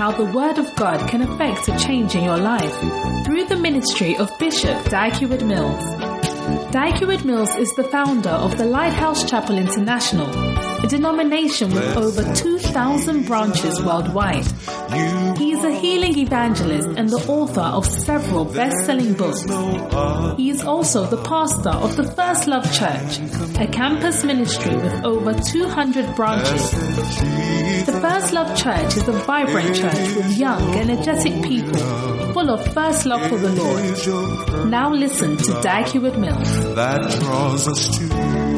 How the Word of God can affect a change in your life through the ministry of Bishop Dag Heward-Mills. Dag Heward-Mills is the founder of the Lighthouse Chapel International, a denomination with over 2,000 branches worldwide. He is a healing evangelist and the author of several best-selling books. He is also the pastor of the First Love Church, a campus ministry with over 200 branches. The First Love Church is a vibrant church with young, energetic people, full of first love for the Lord. Now listen to Dag Heward-Mills. that draws us to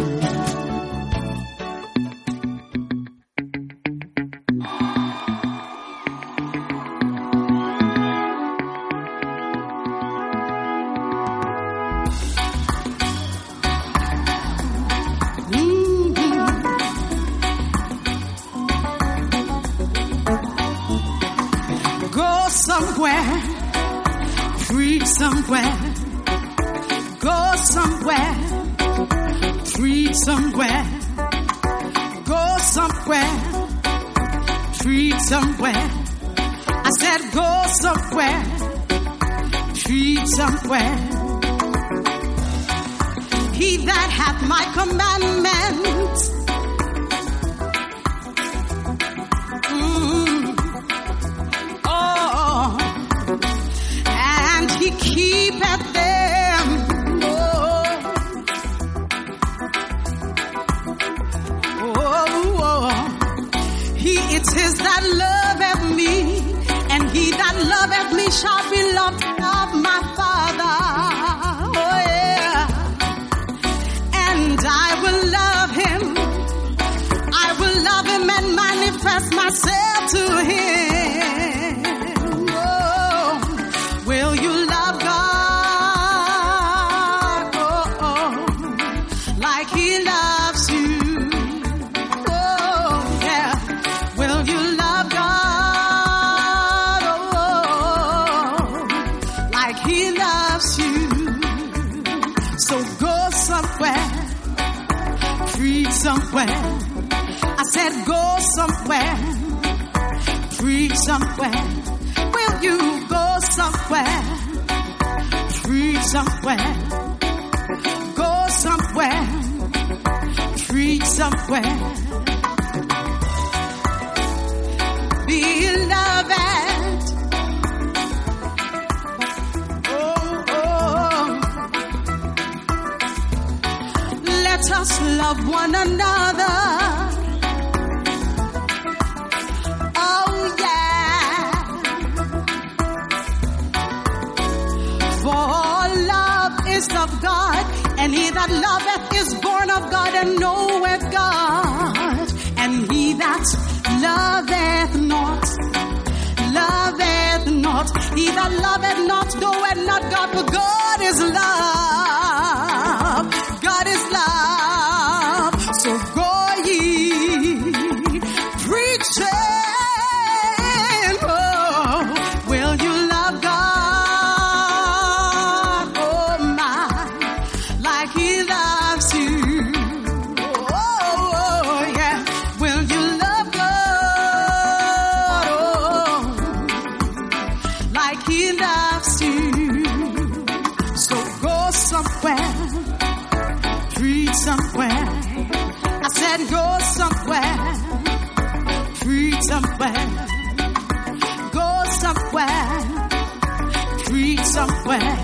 preach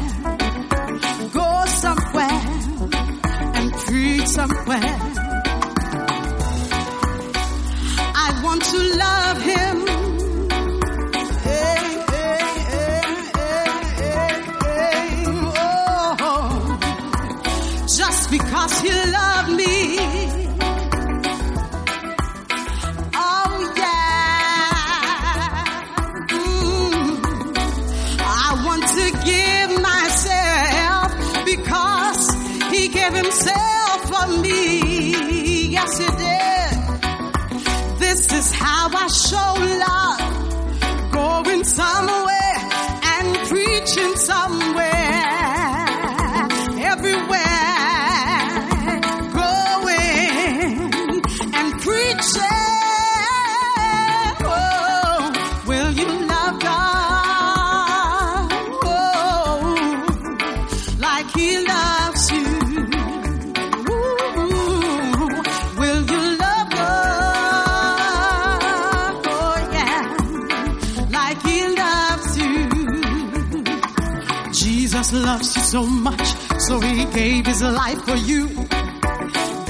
so He gave His life for you.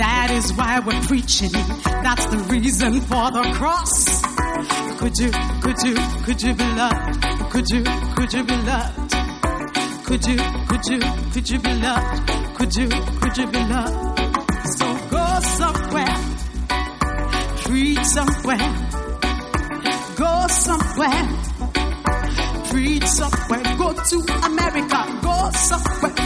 That is why we're preaching. That's the reason for the cross. Could you, could you, could you be loved? Could you, could you be loved? Could you, could you, could you be loved? Could you, could you be loved? So go somewhere, preach somewhere, go somewhere, preach somewhere, go to America, go somewhere,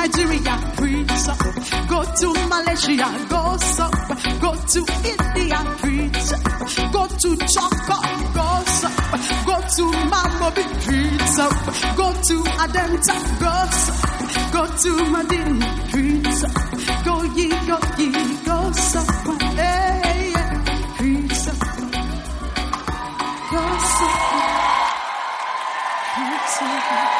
Nigeria, preach somewhere, go to Malaysia, go somewhere, go to India, preach somewhere, go to Chaka, go somewhere, go to Mamobi, preach somewhere, go to Adenta, go somewhere, go to Medina, preach somewhere, go ye, go ye, go somewhere, hey, yeah, preach somewhere, go somewhere. preach somewhere.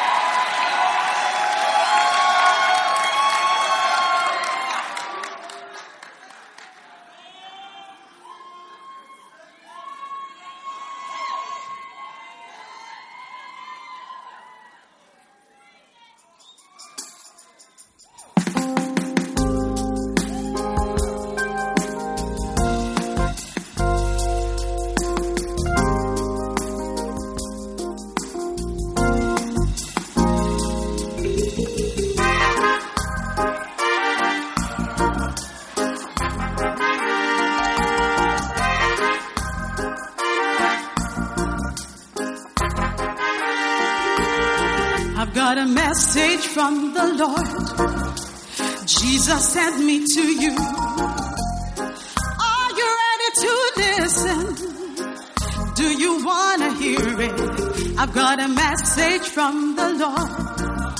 From the Lord.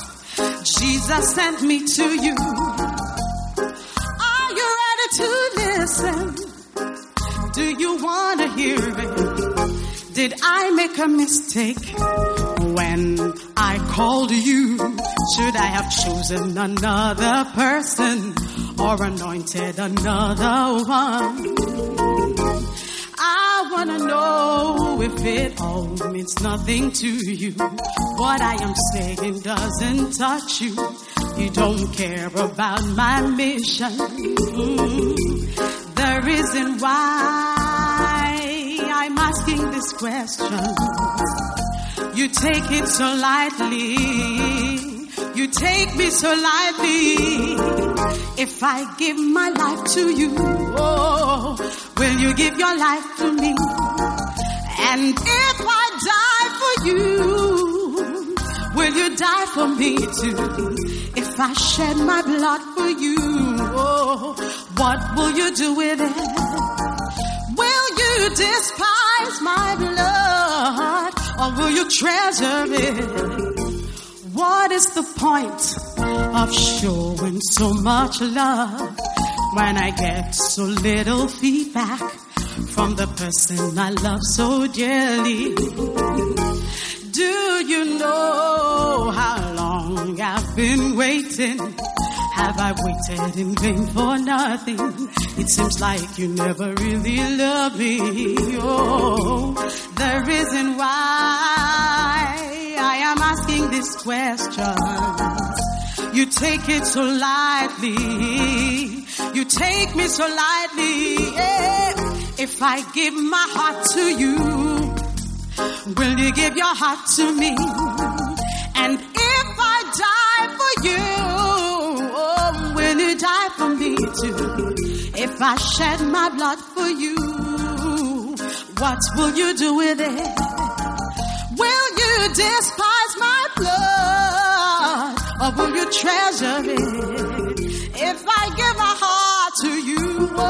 Jesus sent me to you. Are you ready to listen? Do you want to hear it? Did I make a mistake when I called you? Should I have chosen another person or anointed another one? I wanna know if it all means nothing to you. What I am saying doesn't touch you. You don't care about my mission. Mm. The reason why I'm asking this question, you take it so lightly. You take me so lightly. If I give my life to you, oh, will you give your life to me? And if I die for you, will you die for me too? If I shed my blood for you, oh, what will you do with it? Will you despise my blood or will you treasure it? What is the point of showing so much love when I get so little feedback from the person I love so dearly? Do you know how long I've been waiting? Have I waited in vain for nothing? It seems like you never really love me. Oh, the reason why I am asking this question. You take it so lightly. You take me so lightly. Yeah. If I give my heart to you, will you give your heart to me? And if I die for you, oh, will you die for me too? If I shed my blood for you, what will you do with it? Will you despise my blood or will you treasure it? If I give my heart to you, oh,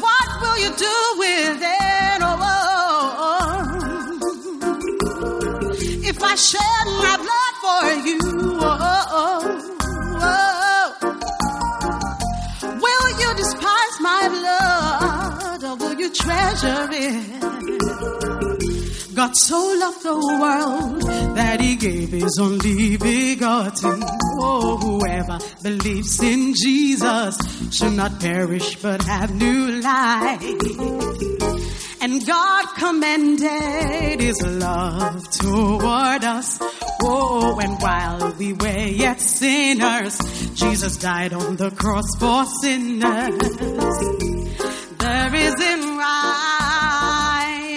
what will you do with it? Oh, if I shed my blood for you, oh, oh will you despise my blood or will you treasure it? God so loved the world that he gave his only begotten. Oh, whoever believes in Jesus should not perish but have new life. And God commended his love toward us. Oh, and while we were yet sinners, Jesus died on the cross for sinners. There is in right,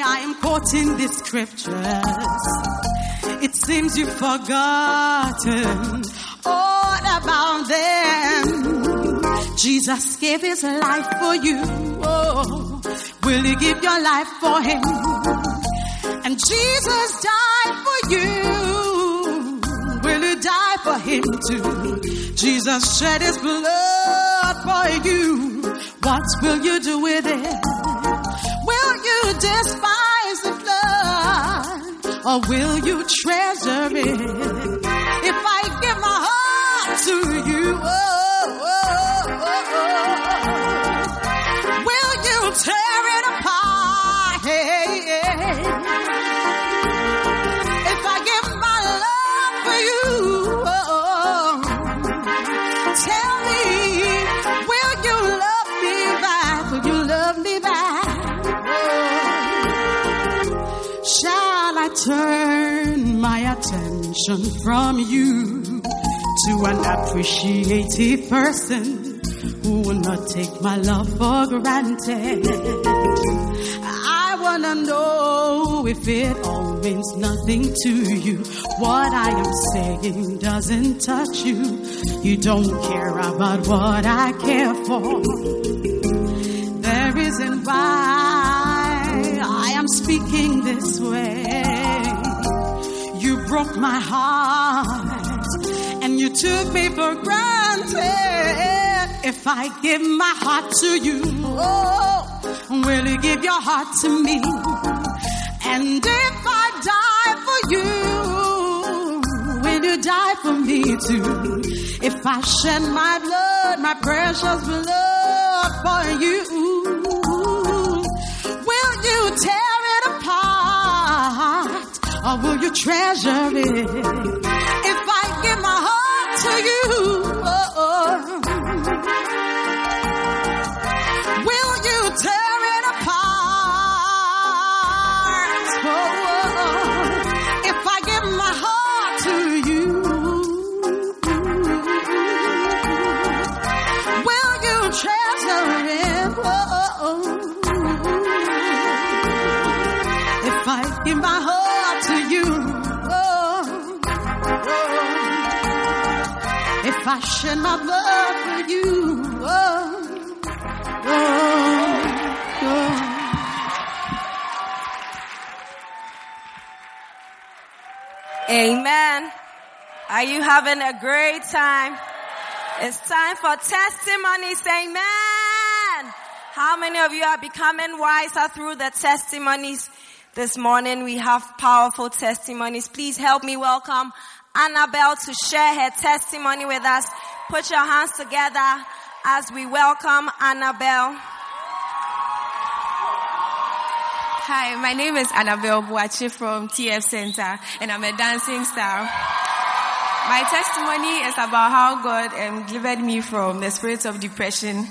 I am quoting the scriptures. It seems you've forgotten all about them. Jesus gave his life for you. Oh, will you give your life for him? And Jesus died for you. Will you die for him too? Jesus shed his blood for you. What will you do with it? Despise the blood or will you treasure it? If I turn my attention from you to an appreciative person who will not take my love for granted? I wanna know if it all means nothing to you. What I am saying doesn't touch you. You don't care about what I care for. There isn't why I am speaking this way. You broke my heart and you took me for granted. If I give my heart to you, oh, will you give your heart to me? And if I die for you, will you die for me too? If I shed my blood, my precious blood for you, tear it apart or will you treasure it? If I give my heart to you, give my heart to you, oh, oh, if I shed my blood for you, oh, oh, oh. Amen. Are you having a great time? It's time for testimonies. Amen. How many of you are becoming wiser through the testimonies? This morning we have powerful testimonies. Please help me welcome Annabelle to share her testimony with us. Put your hands together as we welcome Annabelle. Hi, my name is Annabelle Boachi from TF Center and I'm a dancing star. My testimony is about how God um, delivered me from the spirit of depression.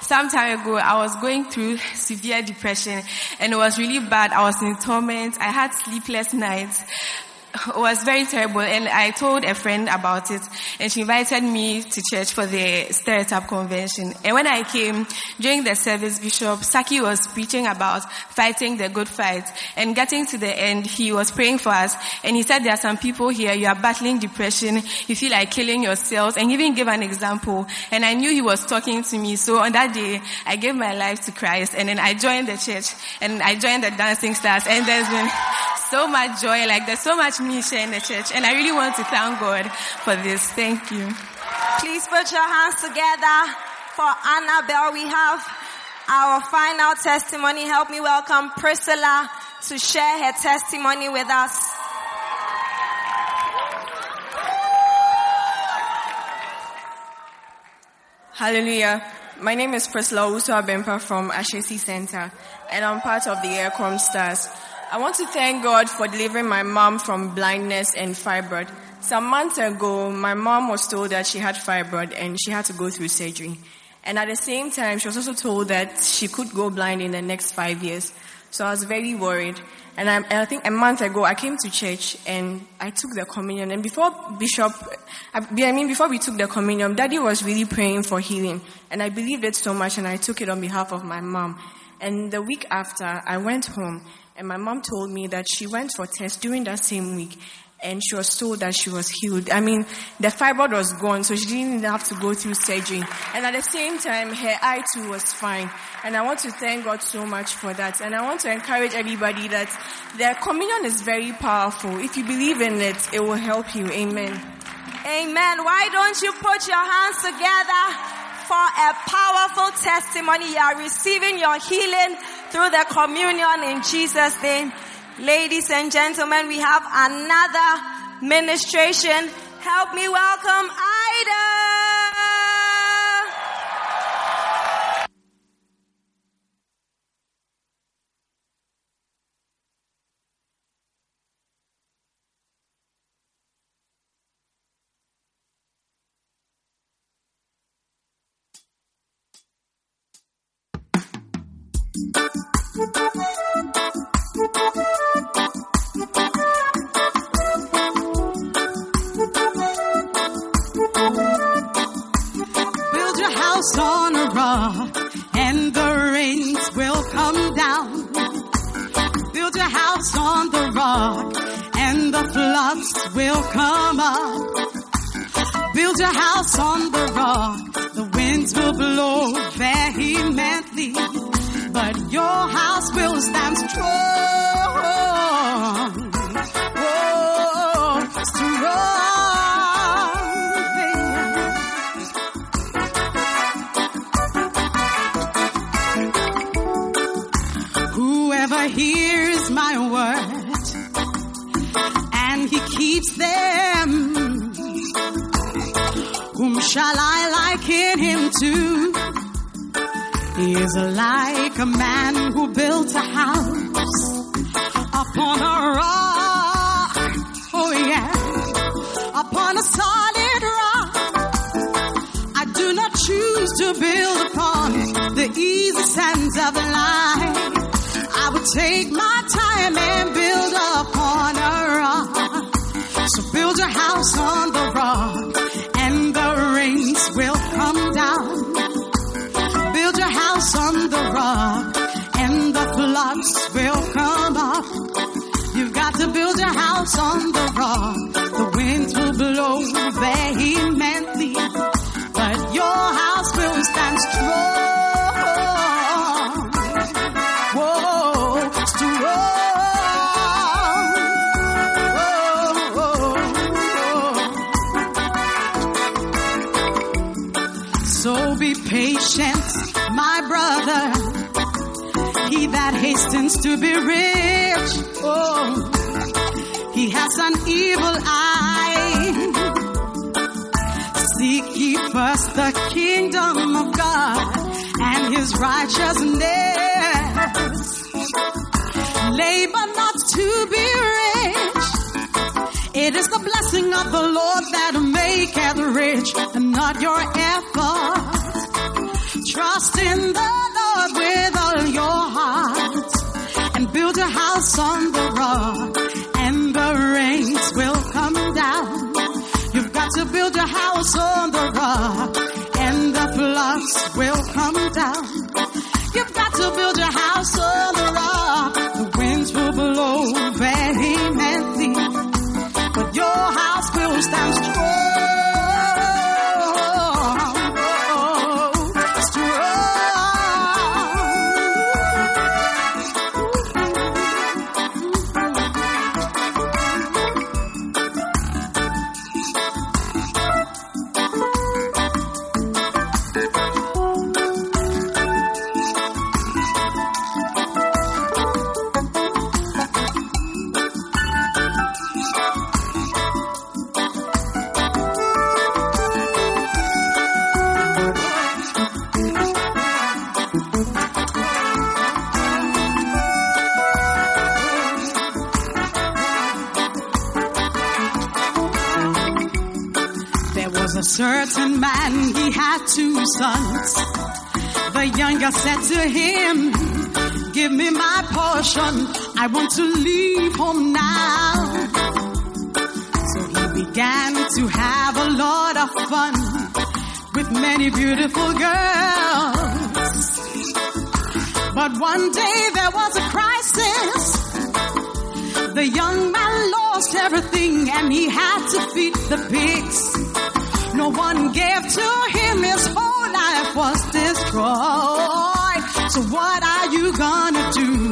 Some time ago, I was going through severe depression and it was really bad. I was in torment. I had sleepless nights. Was very terrible and I told a friend about it and she invited me to church for the Up convention. And when I came, during the service, Bishop Saki was preaching about fighting the good fight and getting to the end, he was praying for us and he said there are some people here, you are battling depression, you feel like killing yourselves and he even gave an example and I knew he was talking to me. So on that day, I gave my life to Christ and then I joined the church and I joined the dancing stars and there's been so much joy. Like there's so much mission in the church. And I really want to thank God for this. Thank you. Please put your hands together for Annabelle. We have our final testimony. Help me welcome Priscilla to share her testimony with us. Hallelujah. My name is Priscilla Uso Abempa from Ashesi Center, and I'm part of the Aircom Stars. I want to thank God for delivering my mom from blindness and fibroid. Some months ago, my mom was told that she had fibroid and she had to go through surgery. And at the same time, she was also told that she could go blind in the next five years. So I was very worried. And I, and I, think a month ago, I came to church and I took the communion. And before Bishop, I mean, before we took the communion, Daddy was really praying for healing. And I believed it so much and I took it on behalf of my mom. And the week after, I went home and my mom told me that she went for tests during that same week and she was told that she was healed. I mean, the fibroid was gone, so she didn't have to go through surgery. And at the same time, her eye too was fine. And I want to thank God so much for that. And I want to encourage everybody that the communion is very powerful. If you believe in it, it will help you. Amen. Amen. Why don't you put your hands together for a powerful testimony? You are receiving your healing through the communion in Jesus' name. Ladies and gentlemen, we have another ministration. Help me welcome Ida. A certain man, he had two sons. The younger said to him, Give me my portion, I want to leave home now. So he began to have a lot of fun with many beautiful girls. But one day there was a crisis. The young man lost everything and he had to feed the pigs. No one gave to him, his whole life was destroyed. So what are you gonna do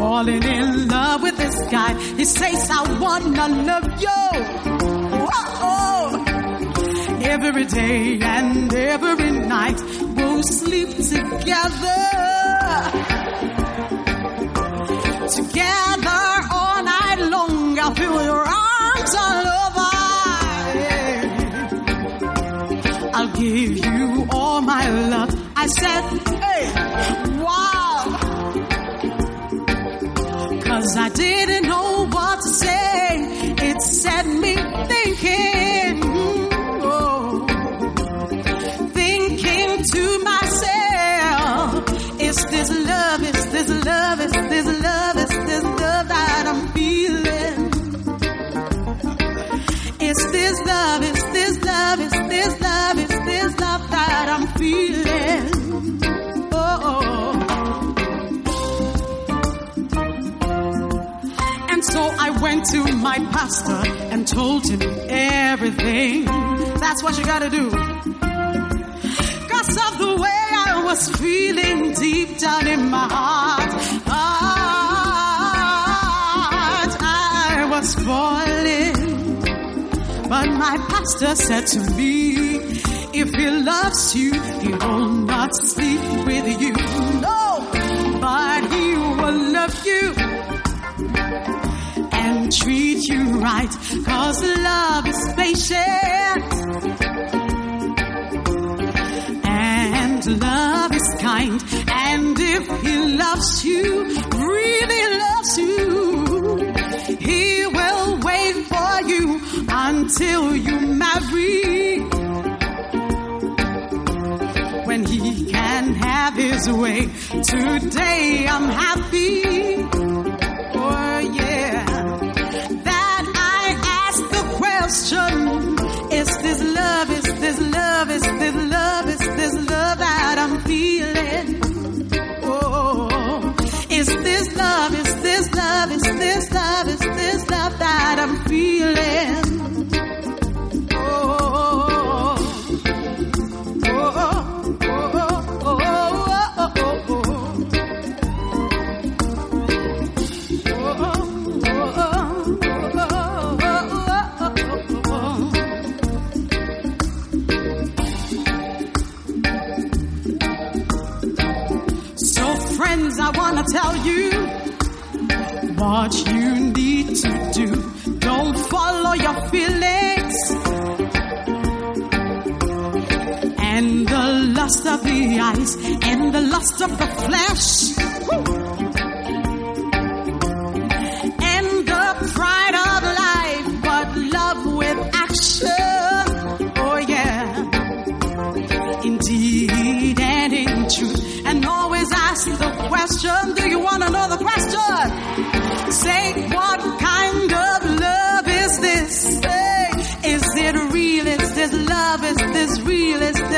falling, in love with this guy. He says I wanna love you. Whoa. Every day and every night we'll sleep together. Together all night long, I'll feel your arms all over. Yeah. I'll give you all my love. I said, hey, wow. Cause I didn't know what to say. It set me thinking. oh. Thinking to myself, is this love, is this love, is this love, to my pastor and told him everything. That's what you gotta do. Cause of the way I was feeling deep down in my heart. heart I was falling. But my pastor said to me, if he loves you, he will not sleep with you. Right. Cause love is patient. And love is kind. And if he loves you, really loves you, he will wait for you until you marry. When he can have his way. Today I'm happy. Love that I'm feeling? What you need to do. Don't follow your feelings and the lust of the eyes and the lust of the flesh. And the pride of life, but love with action. Oh, yeah indeed and in truth. And always ask the question, do you want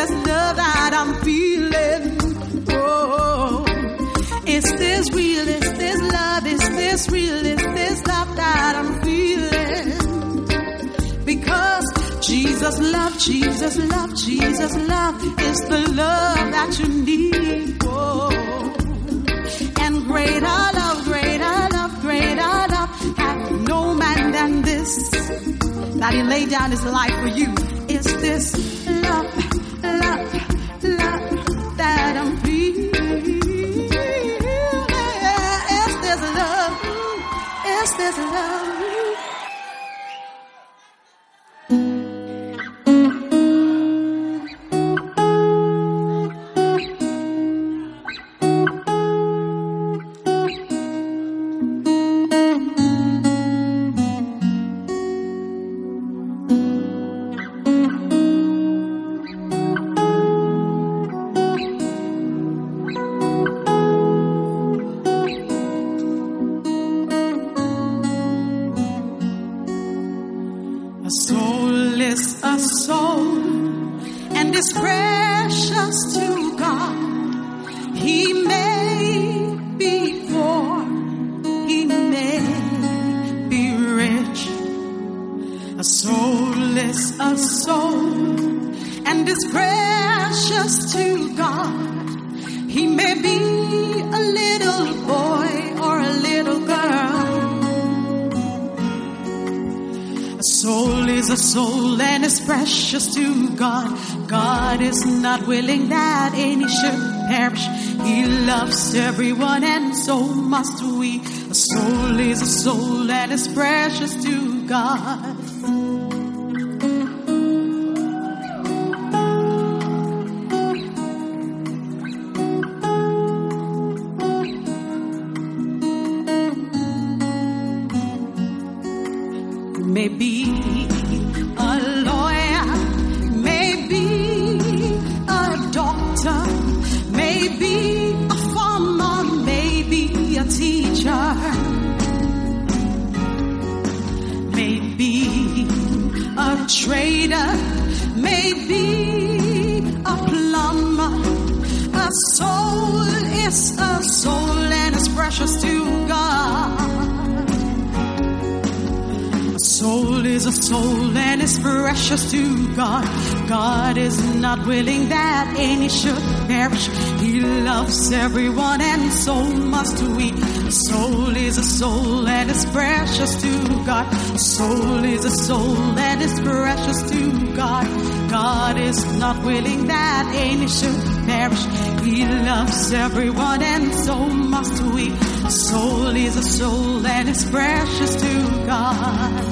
this love that I'm feeling? Oh, is this real? Is this love? Is this real? Is this love that I'm feeling? Because Jesus love, Jesus love, Jesus love is the love that you need. Oh. And greater love, greater love, greater love, have no man than this. That he laid down his life for you. Is this love, this love? Not willing that any should perish. He loves everyone and so must we. A soul is a soul and is precious to God. Willing that any should perish. He loves everyone and so must we. Soul is a soul and is precious to God. Soul is a soul and is precious to God. God is not willing that any should perish. He loves everyone and so must we. Soul is a soul and is precious to God.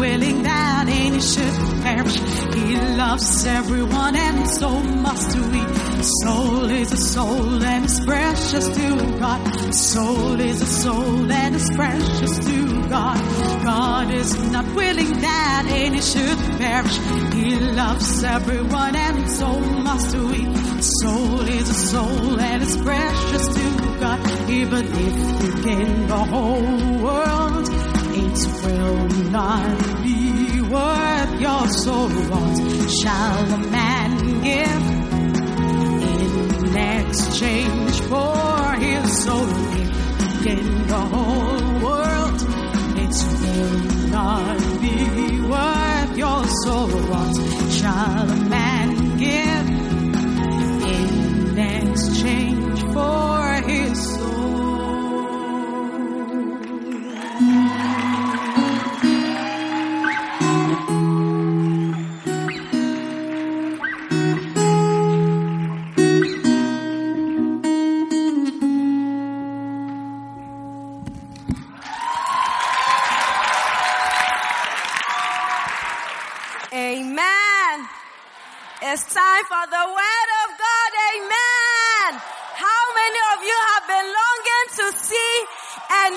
willing that any should perish. He loves everyone and so must we. Soul is a soul and is precious to God. Soul is a soul and is precious to God. God is not willing that any should perish. He loves everyone and so must we. Soul is a soul and is precious to God. Even if you gain the whole world it will not be worth your soul. What shall a man give in exchange for his soul? If in the whole world, it will not be worth your soul. What shall a man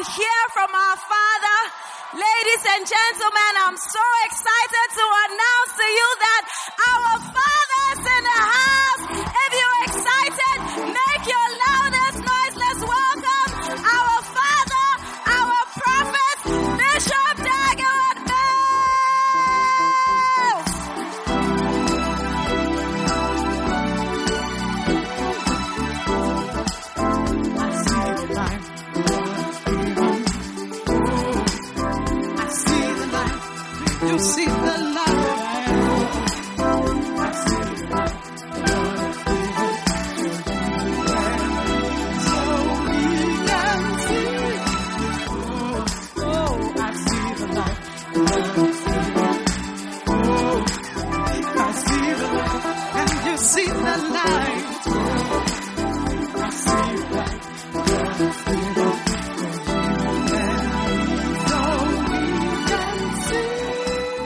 hear from our Father. Ladies and gentlemen, I'm so excited to announce to you that our Father's in the house.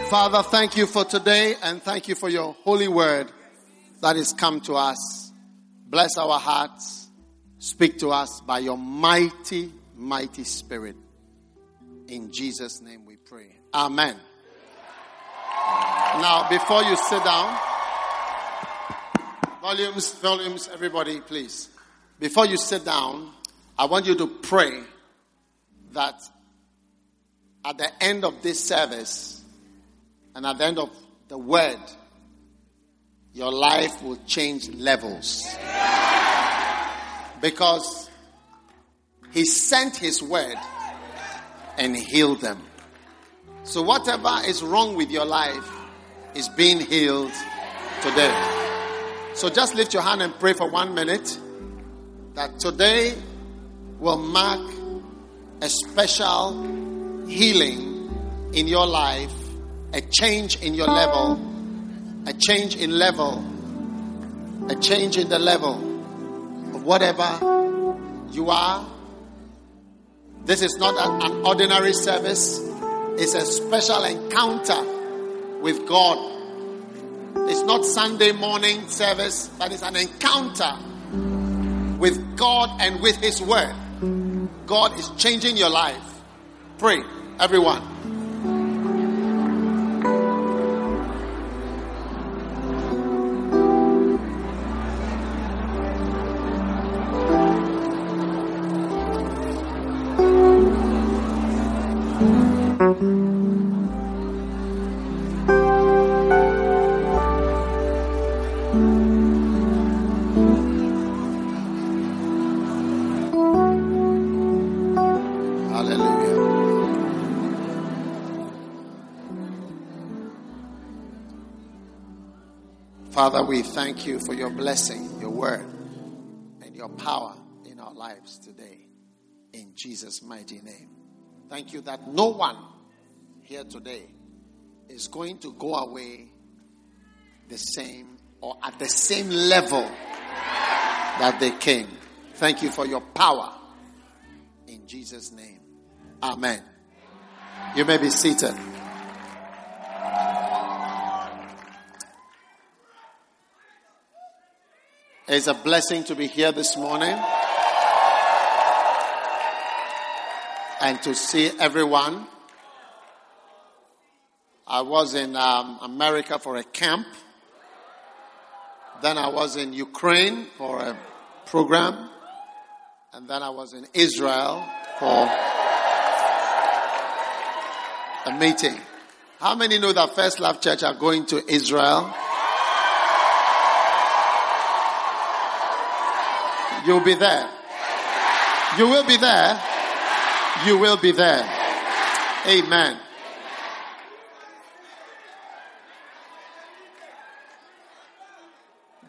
Father, thank you for today and thank you for your holy word that is come to us. Bless our hearts. Speak to us by your mighty, mighty spirit. In Jesus' name we pray. Amen. Now, before you sit down, volumes, volumes, everybody, please. Before you sit down, I want you to pray that at the end of this service, and at the end of the word, your life will change levels. Because he sent his word and healed them. So whatever is wrong with your life is being healed today. So just lift your hand and pray for one minute that today will mark a special healing in your life a change in your level, a change in level, a change in the level of whatever you are. This is not an, ordinary service, it's a special encounter with God. It's not Sunday morning service, but it's an encounter with God and with His Word. God is changing your life. Pray, everyone. We thank you for your blessing, your word, and your power in our lives today. In Jesus' mighty name. Thank you that no one here today is going to go away the same or at the same level that they came. Thank you for your power. In Jesus' name. Amen. You may be seated. It's a blessing to be here this morning and to see everyone. I was in um, America for a camp. Then I was in Ukraine for a program. And then I was in Israel for a meeting. How many know that First Love Church are going to Israel? You'll be there. You will be there. You will be there. Amen.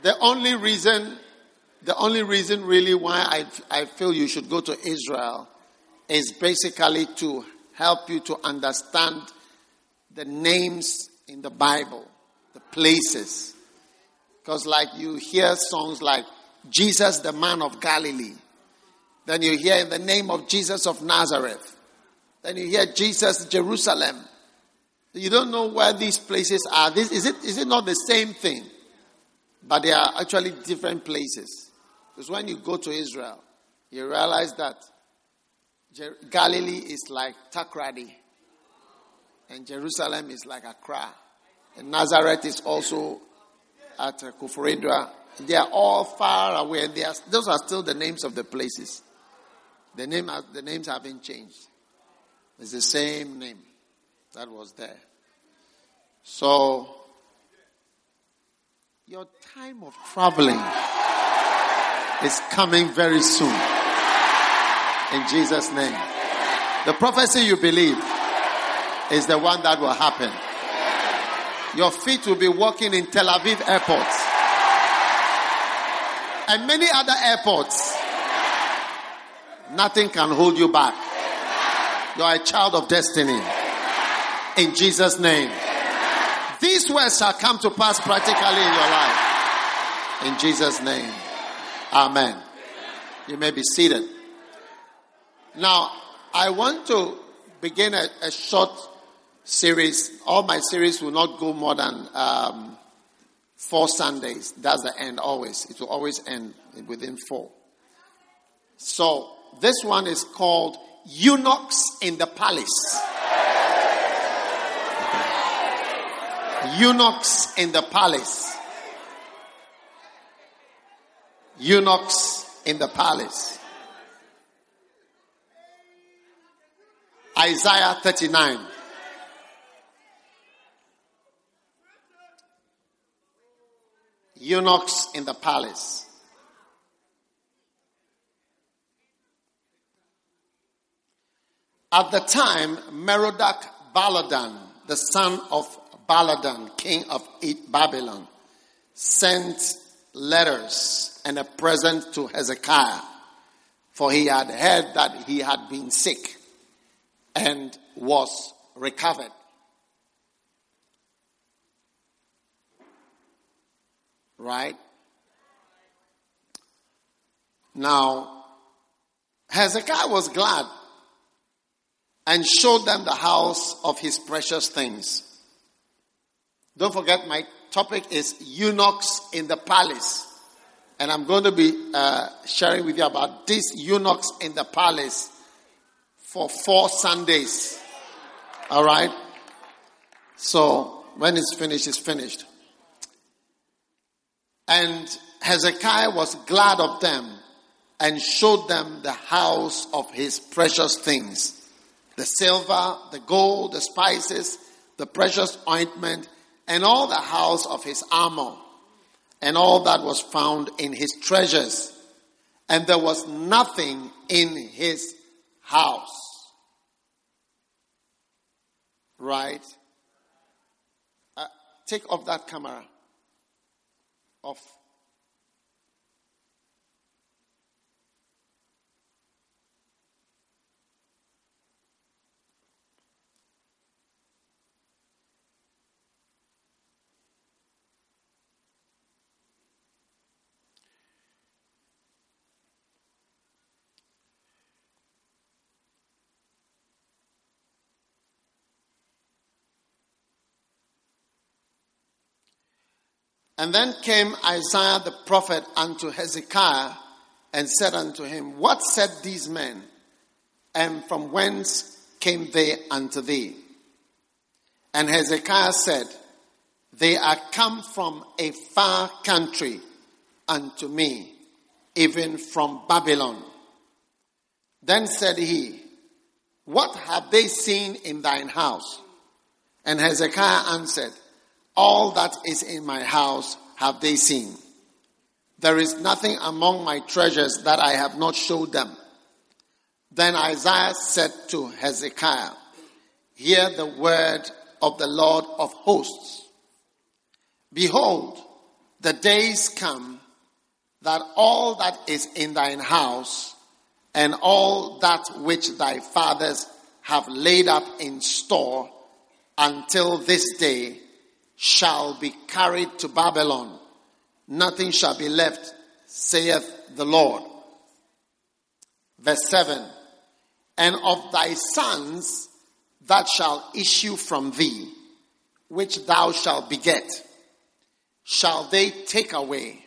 The only reason, the only reason really why I, I feel you should go to Israel is basically to help you to understand the names in the Bible, the places. Because like you hear songs like Jesus, the man of Galilee. Then you hear in the name of Jesus of Nazareth. Then you hear Jesus, Jerusalem. You don't know where these places are. This, is, it, is it not the same thing? But they are actually different places. Because when you go to Israel, you realize that Galilee is like Takoradi. And Jerusalem is like Accra. And Nazareth is also at Koforidua. They are all far away. They are, those are still the names of the places. The, name, the names haven't changed. It's the same name that was there. So, your time of traveling is coming very soon. In Jesus' name. The prophecy you believe is the one that will happen. Your feet will be walking in Tel Aviv airport and many other airports. Nothing can hold you back. You are a child of destiny. In Jesus' name. These words shall come to pass practically in your life. In Jesus' name. Amen. You may be seated. Now, I want to begin a, a short series. All my series will not go more than um, four Sundays. That's the end always. It will always end within four. So, this one is called Eunuchs in the Palace. Eunuchs in the Palace. Eunuchs in the Palace. Isaiah 39. Eunuchs in the palace. At the time, Merodach Baladan, the son of Baladan, king of Babylon, sent letters and a present to Hezekiah, for he had heard that he had been sick and was recovered. Right? Now, Hezekiah was glad and showed them the house of his precious things. Don't forget, my topic is eunuchs in the palace. And I'm going to be uh, sharing with you about these eunuchs in the palace for four Sundays. All right? So, when it's finished, it's finished. And Hezekiah was glad of them and showed them the house of his precious things the silver, the gold, the spices, the precious ointment, and all the house of his armor, and all that was found in his treasures. And there was nothing in his house. Right? Uh, take off that camera. Off. And then came Isaiah the prophet unto Hezekiah and said unto him, What said these men? And from whence came they unto thee? And Hezekiah said, They are come from a far country unto me, even from Babylon. Then said he, What have they seen in thine house? And Hezekiah answered, all that is in my house have they seen. There is nothing among my treasures that I have not showed them. Then Isaiah said to Hezekiah, Hear the word of the Lord of hosts. Behold, the days come that all that is in thine house and all that which thy fathers have laid up in store until this day shall be carried to Babylon. Nothing shall be left, saith the Lord. Verse 7 And of thy sons that shall issue from thee, which thou shalt beget, shall they take away,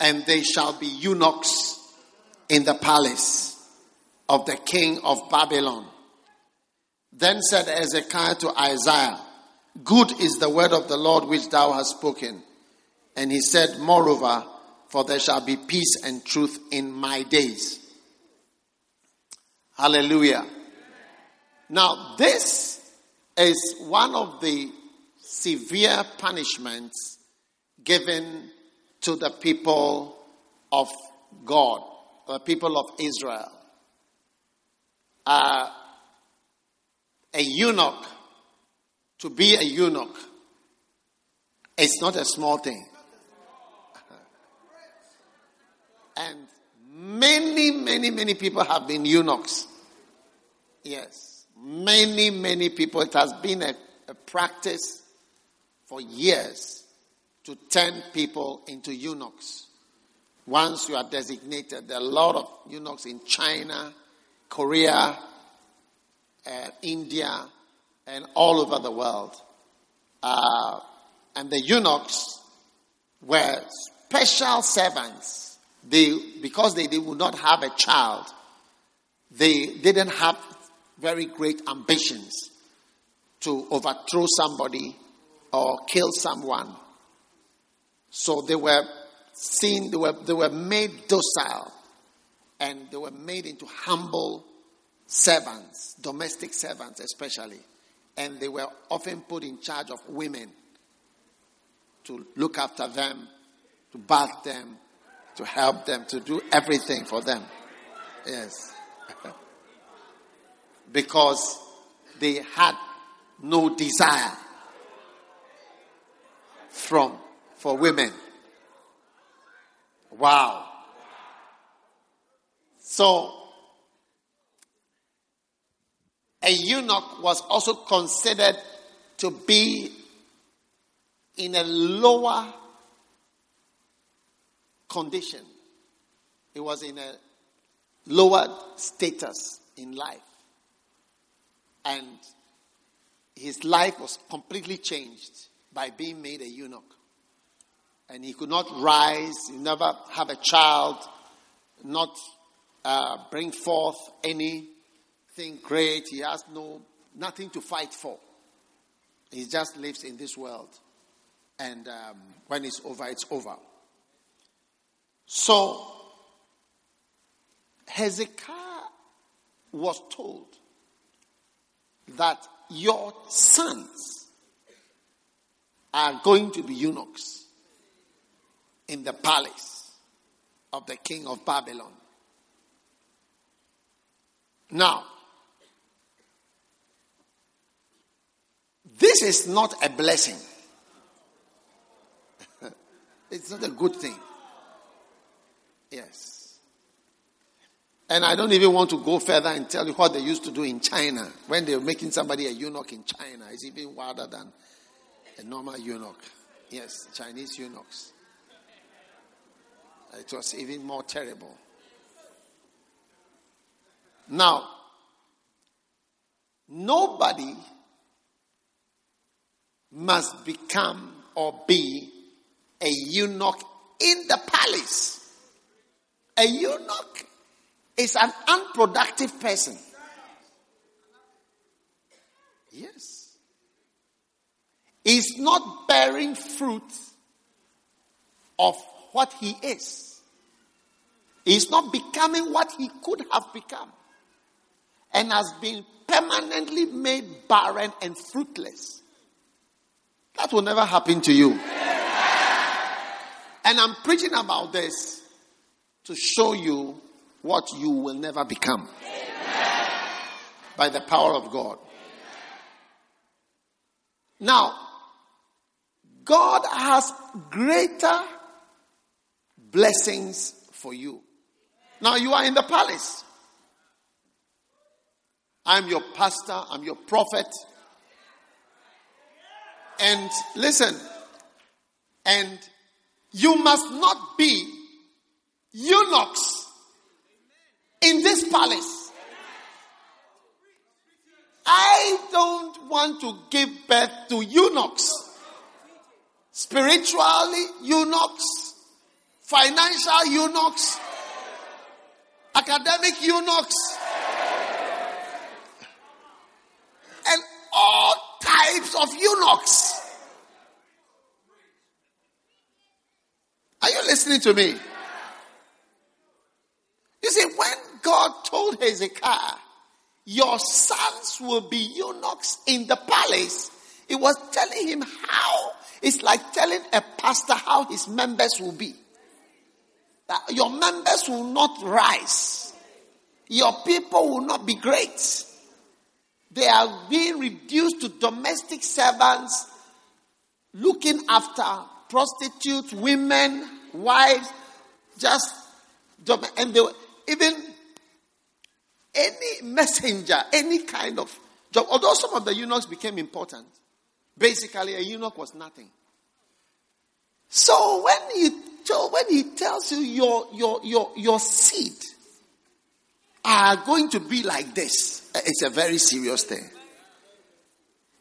and they shall be eunuchs in the palace of the king of Babylon. Then said Hezekiah to Isaiah, Good is the word of the Lord which thou hast spoken. And he said, Moreover, for there shall be peace and truth in my days. Hallelujah. Now, this is one of the severe punishments given to the people of God, the people of Israel. Uh, a eunuch to be a eunuch It's not a small thing. And many, many, many people have been eunuchs. Yes. Many, many people. It has been a, a practice for years to turn people into eunuchs. Once you are designated, there are a lot of eunuchs in China, Korea, uh, India, and all over the world. Uh, and the eunuchs were special servants. They, because they, they would not have a child, they didn't have very great ambitions to overthrow somebody or kill someone. So they were seen, they were, they were made docile and they were made into humble servants, domestic servants especially. And they were often put in charge of women to look after them, to bath them, to help them, to do everything for them. Yes. because they had no desire from for women. Wow. So a eunuch was also considered to be in a lower condition. He was in a lower status in life. And his life was completely changed by being made a eunuch. And he could not rise, he never have a child, not uh, bring forth anything great. He has no nothing to fight for. He just lives in this world and um, when it's over, it's over. So, Hezekiah was told that your sons are going to be eunuchs in the palace of the king of Babylon. Now, this is not a blessing. It's not a good thing. Yes. And I don't even want to go further and tell you what they used to do in China when they were making somebody a eunuch in China. It's even wilder than a normal eunuch. Yes, Chinese eunuchs. It was even more terrible. Now, nobody must become or be a eunuch in the palace. A eunuch is an unproductive person. Yes. He's not bearing fruit of what he is. He's not becoming what he could have become. And has been permanently made barren and fruitless. That will never happen to you. And I'm preaching about this to show you what you will never become by the power of God. Now, God has greater blessings for you. Now, you are in the palace. I'm your pastor, I'm your prophet. And listen, and you must not be eunuchs in this palace. I don't want to give birth to eunuchs. Spiritually, eunuchs, financial eunuchs, academic eunuchs, and all types of eunuchs. Are you listening to me? You see, when God told Hezekiah, Your sons will be eunuchs in the palace, it was telling him how. It's like telling a pastor how his members will be. That your members will not rise, your people will not be great. They are being reduced to domestic servants looking after prostitutes, women, wives, just and they were, even any messenger, any kind of job. Although some of the eunuchs became important, basically a eunuch was nothing. So when he when he tells you your your your your seed are going to be like this, eh, it's a very serious thing.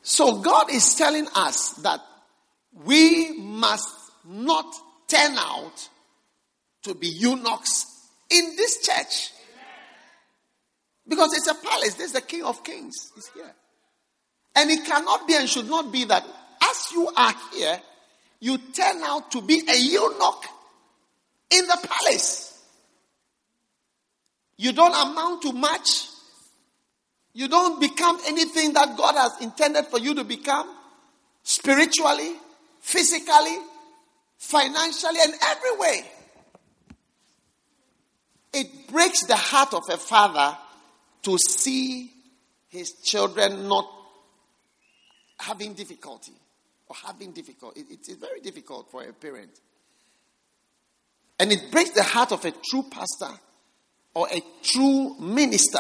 So God is telling us that we must not turn out to be eunuchs in this church. Because it's a palace. There's the King of Kings. He's here. And it cannot be and should not be that as you are here, you turn out to be a eunuch in the palace. You don't amount to much. You don't become anything that God has intended for you to become spiritually, physically, financially, and every way. It breaks the heart of a father to see his children not having difficulty or having difficulty. It, it's very difficult for a parent. And it breaks the heart of a true pastor or a true minister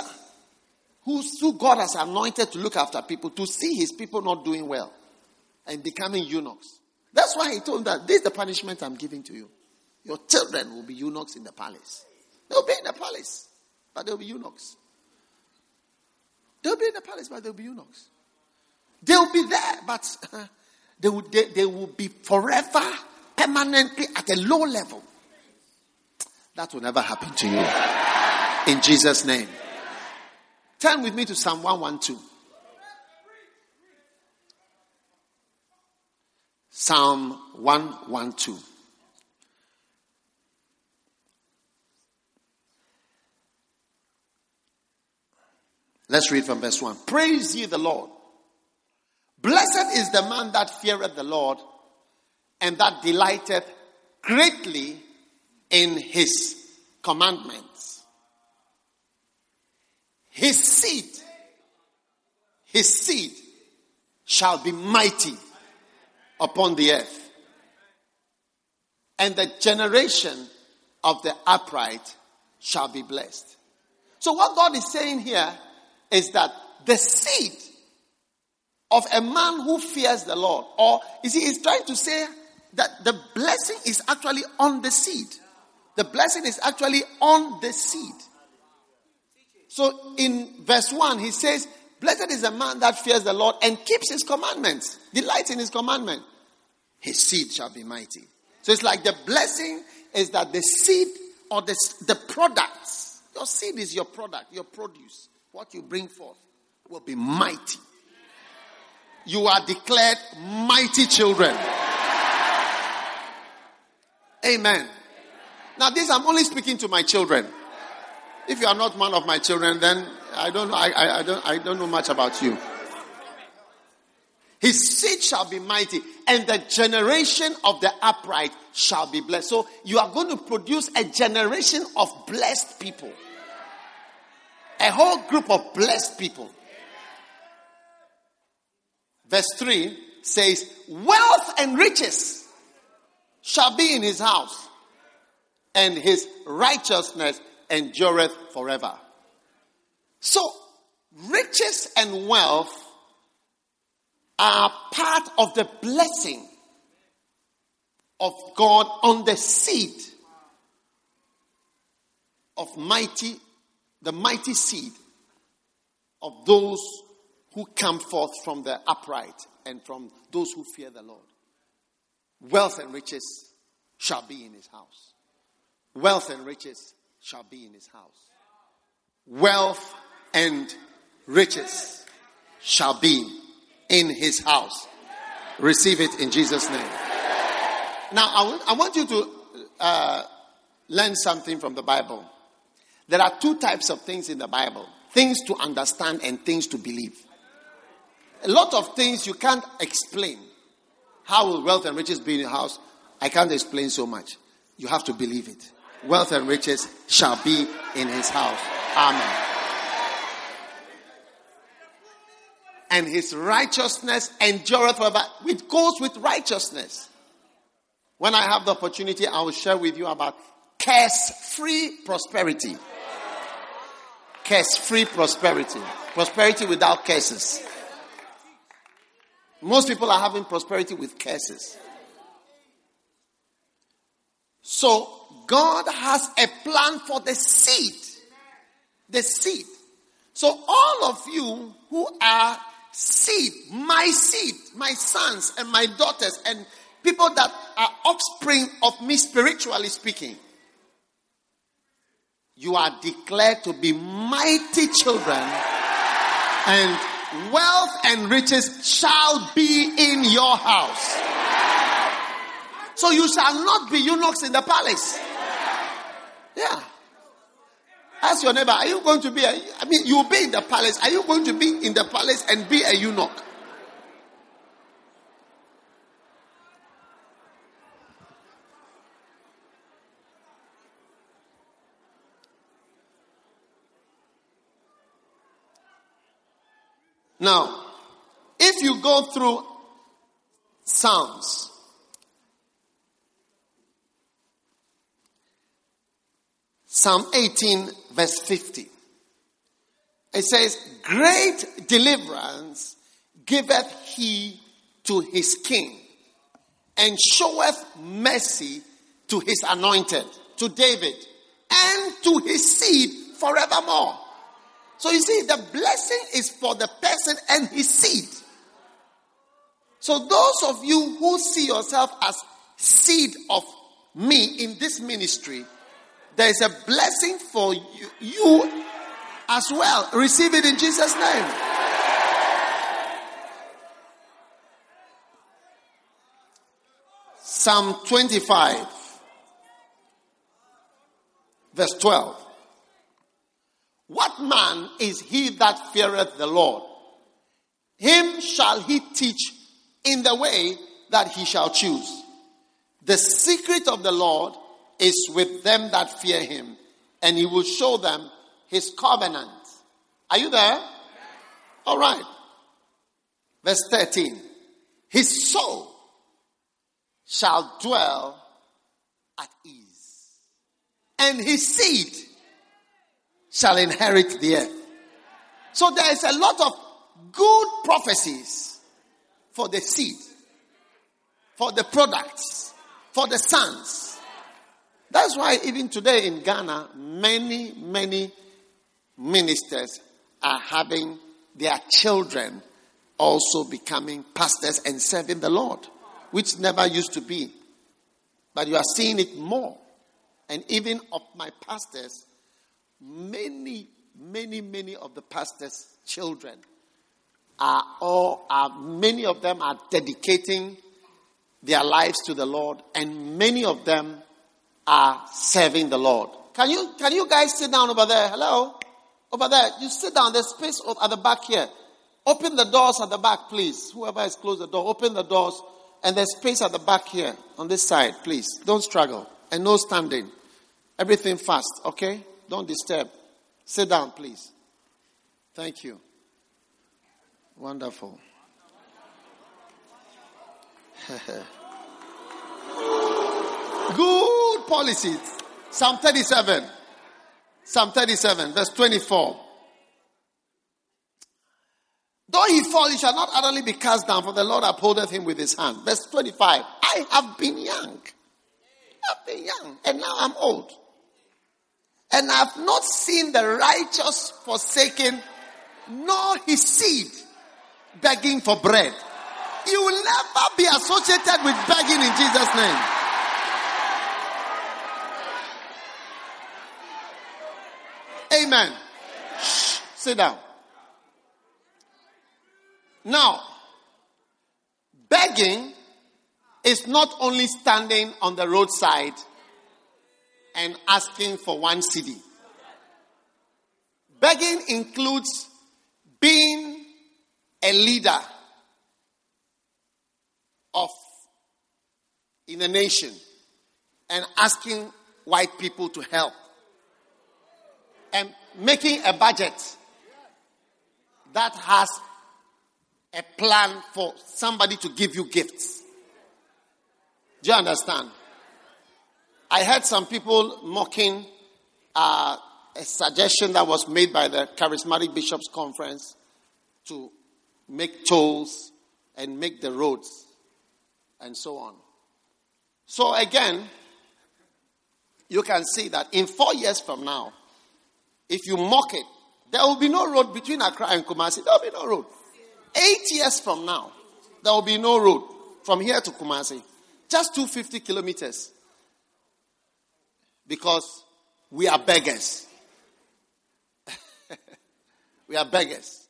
who, God has anointed to look after people to see his people not doing well and becoming eunuchs. That's why he told them that this is the punishment I'm giving to you. Your children will be eunuchs in the palace. They'll be in the palace, but they'll be eunuchs. They'll be in the palace, but they'll be eunuchs. They'll be there, but uh, they, will, they, they will be forever, permanently at a low level. That will never happen to you. In Jesus' name. Turn with me to Psalm 112. Psalm 112. Let's read from verse 1. Praise ye the Lord. Blessed is the man that feareth the Lord and that delighteth greatly in his commandments. His seed, his seed shall be mighty upon the earth. And the generation of the upright shall be blessed. So what God is saying here is that the seed of a man who fears the Lord, or is he is trying to say that the blessing is actually on the seed. The blessing is actually on the seed. So in verse 1, he says, Blessed is a man that fears the Lord and keeps his commandments, delights in his commandment. His seed shall be mighty. So it's like the blessing is that the seed or the, the products, your seed is your product, your produce what you bring forth will be mighty. You are declared mighty children. Amen. Now, this I'm only speaking to my children. If you are not one of my children, then I don't, I, I, I don't, I don't know much about you. His seed shall be mighty, and the generation of the upright shall be blessed. So you are going to produce a generation of blessed people. A whole group of blessed people. Verse 3 says, Wealth and riches shall be in his house, and his righteousness endureth forever. So, riches and wealth are part of the blessing of God on the seed of mighty the mighty seed of those who come forth from the upright and from those who fear the Lord. Wealth and riches shall be in his house. Wealth and riches shall be in his house. Wealth and riches shall be in his house. Receive it in Jesus' name. Now, I want, you to uh, learn something from the Bible. There are two types of things in the Bible things to understand and things to believe. A lot of things you can't explain. How will wealth and riches be in your house? I can't explain so much. You have to believe it. Wealth and riches shall be in his house. Amen. and his righteousness endureth forever. It goes with righteousness. When I have the opportunity, I will share with you about curse free prosperity. Curse free prosperity. Prosperity without curses. Most people are having prosperity with curses. So, God has a plan for the seed. The seed. So, all of you who are seed, my seed, my sons and my daughters, and people that are offspring of me spiritually speaking, you are declared to be mighty children, and wealth and riches shall be in your house. So you shall not be eunuchs in the palace. Yeah. Ask your neighbor, are you going to be a, I mean, you'll be in the palace. Are you going to be in the palace and be a eunuch? Now, if you go through Psalms, Psalm 18, verse 50, it says, Great deliverance giveth he to his king, and showeth mercy to his anointed, to David, and to his seed forevermore. So you see, the blessing is for the person and his seed. So those of you who see yourself as seed of me in this ministry, there is a blessing for you, you as well. Receive it in Jesus' name. Psalm 25, verse 12. What man is he that feareth the Lord? Him shall he teach in the way that he shall choose. The secret of the Lord is with them that fear him, and he will show them his covenant. Are you there? All right. Verse 13. His soul shall dwell at ease, and his seed shall inherit the earth. So there is a lot of good prophecies for the seed, for the products, for the sons. That's why even today in Ghana, many, many ministers are having their children also becoming pastors and serving the Lord, which never used to be. But you are seeing it more. And even of my pastors, many, many, many of the pastor's children are all, are, many of them are dedicating their lives to the Lord, and many of them are serving the Lord. Can you, can you guys sit down over there? Hello? Over there. You sit down. There's space at the back here. Open the doors at the back, please. Whoever has closed the door, open the doors. And there's space at the back here on this side, please. Don't struggle. And no standing. Everything fast, okay? Don't disturb. Sit down, please. Thank you. Wonderful. Good policies. Psalm 37. Psalm 37, verse 24. Though he fall, he shall not utterly be cast down, for the Lord upholdeth him with his hand. Verse 25. I have been young. I've been young, and now I'm old. And I've not seen the righteous forsaken, nor his seed begging for bread. You will never be associated with begging in Jesus' name. Amen. Shh, sit down. Now, begging is not only standing on the roadside and asking for one cedi. Begging includes being a leader of in a nation and asking white people to help and making a budget that has a plan for somebody to give you gifts. Do you understand? I heard some people mocking uh, a suggestion that was made by the Charismatic Bishops Conference to make tolls and make the roads and so on. So again, you can see that in four years from now, if you mock it, there will be no road between Accra and Kumasi. There will be no road. Eight years from now, there will be no road from here to Kumasi. Just 250 kilometers. Because we are beggars. we are beggars.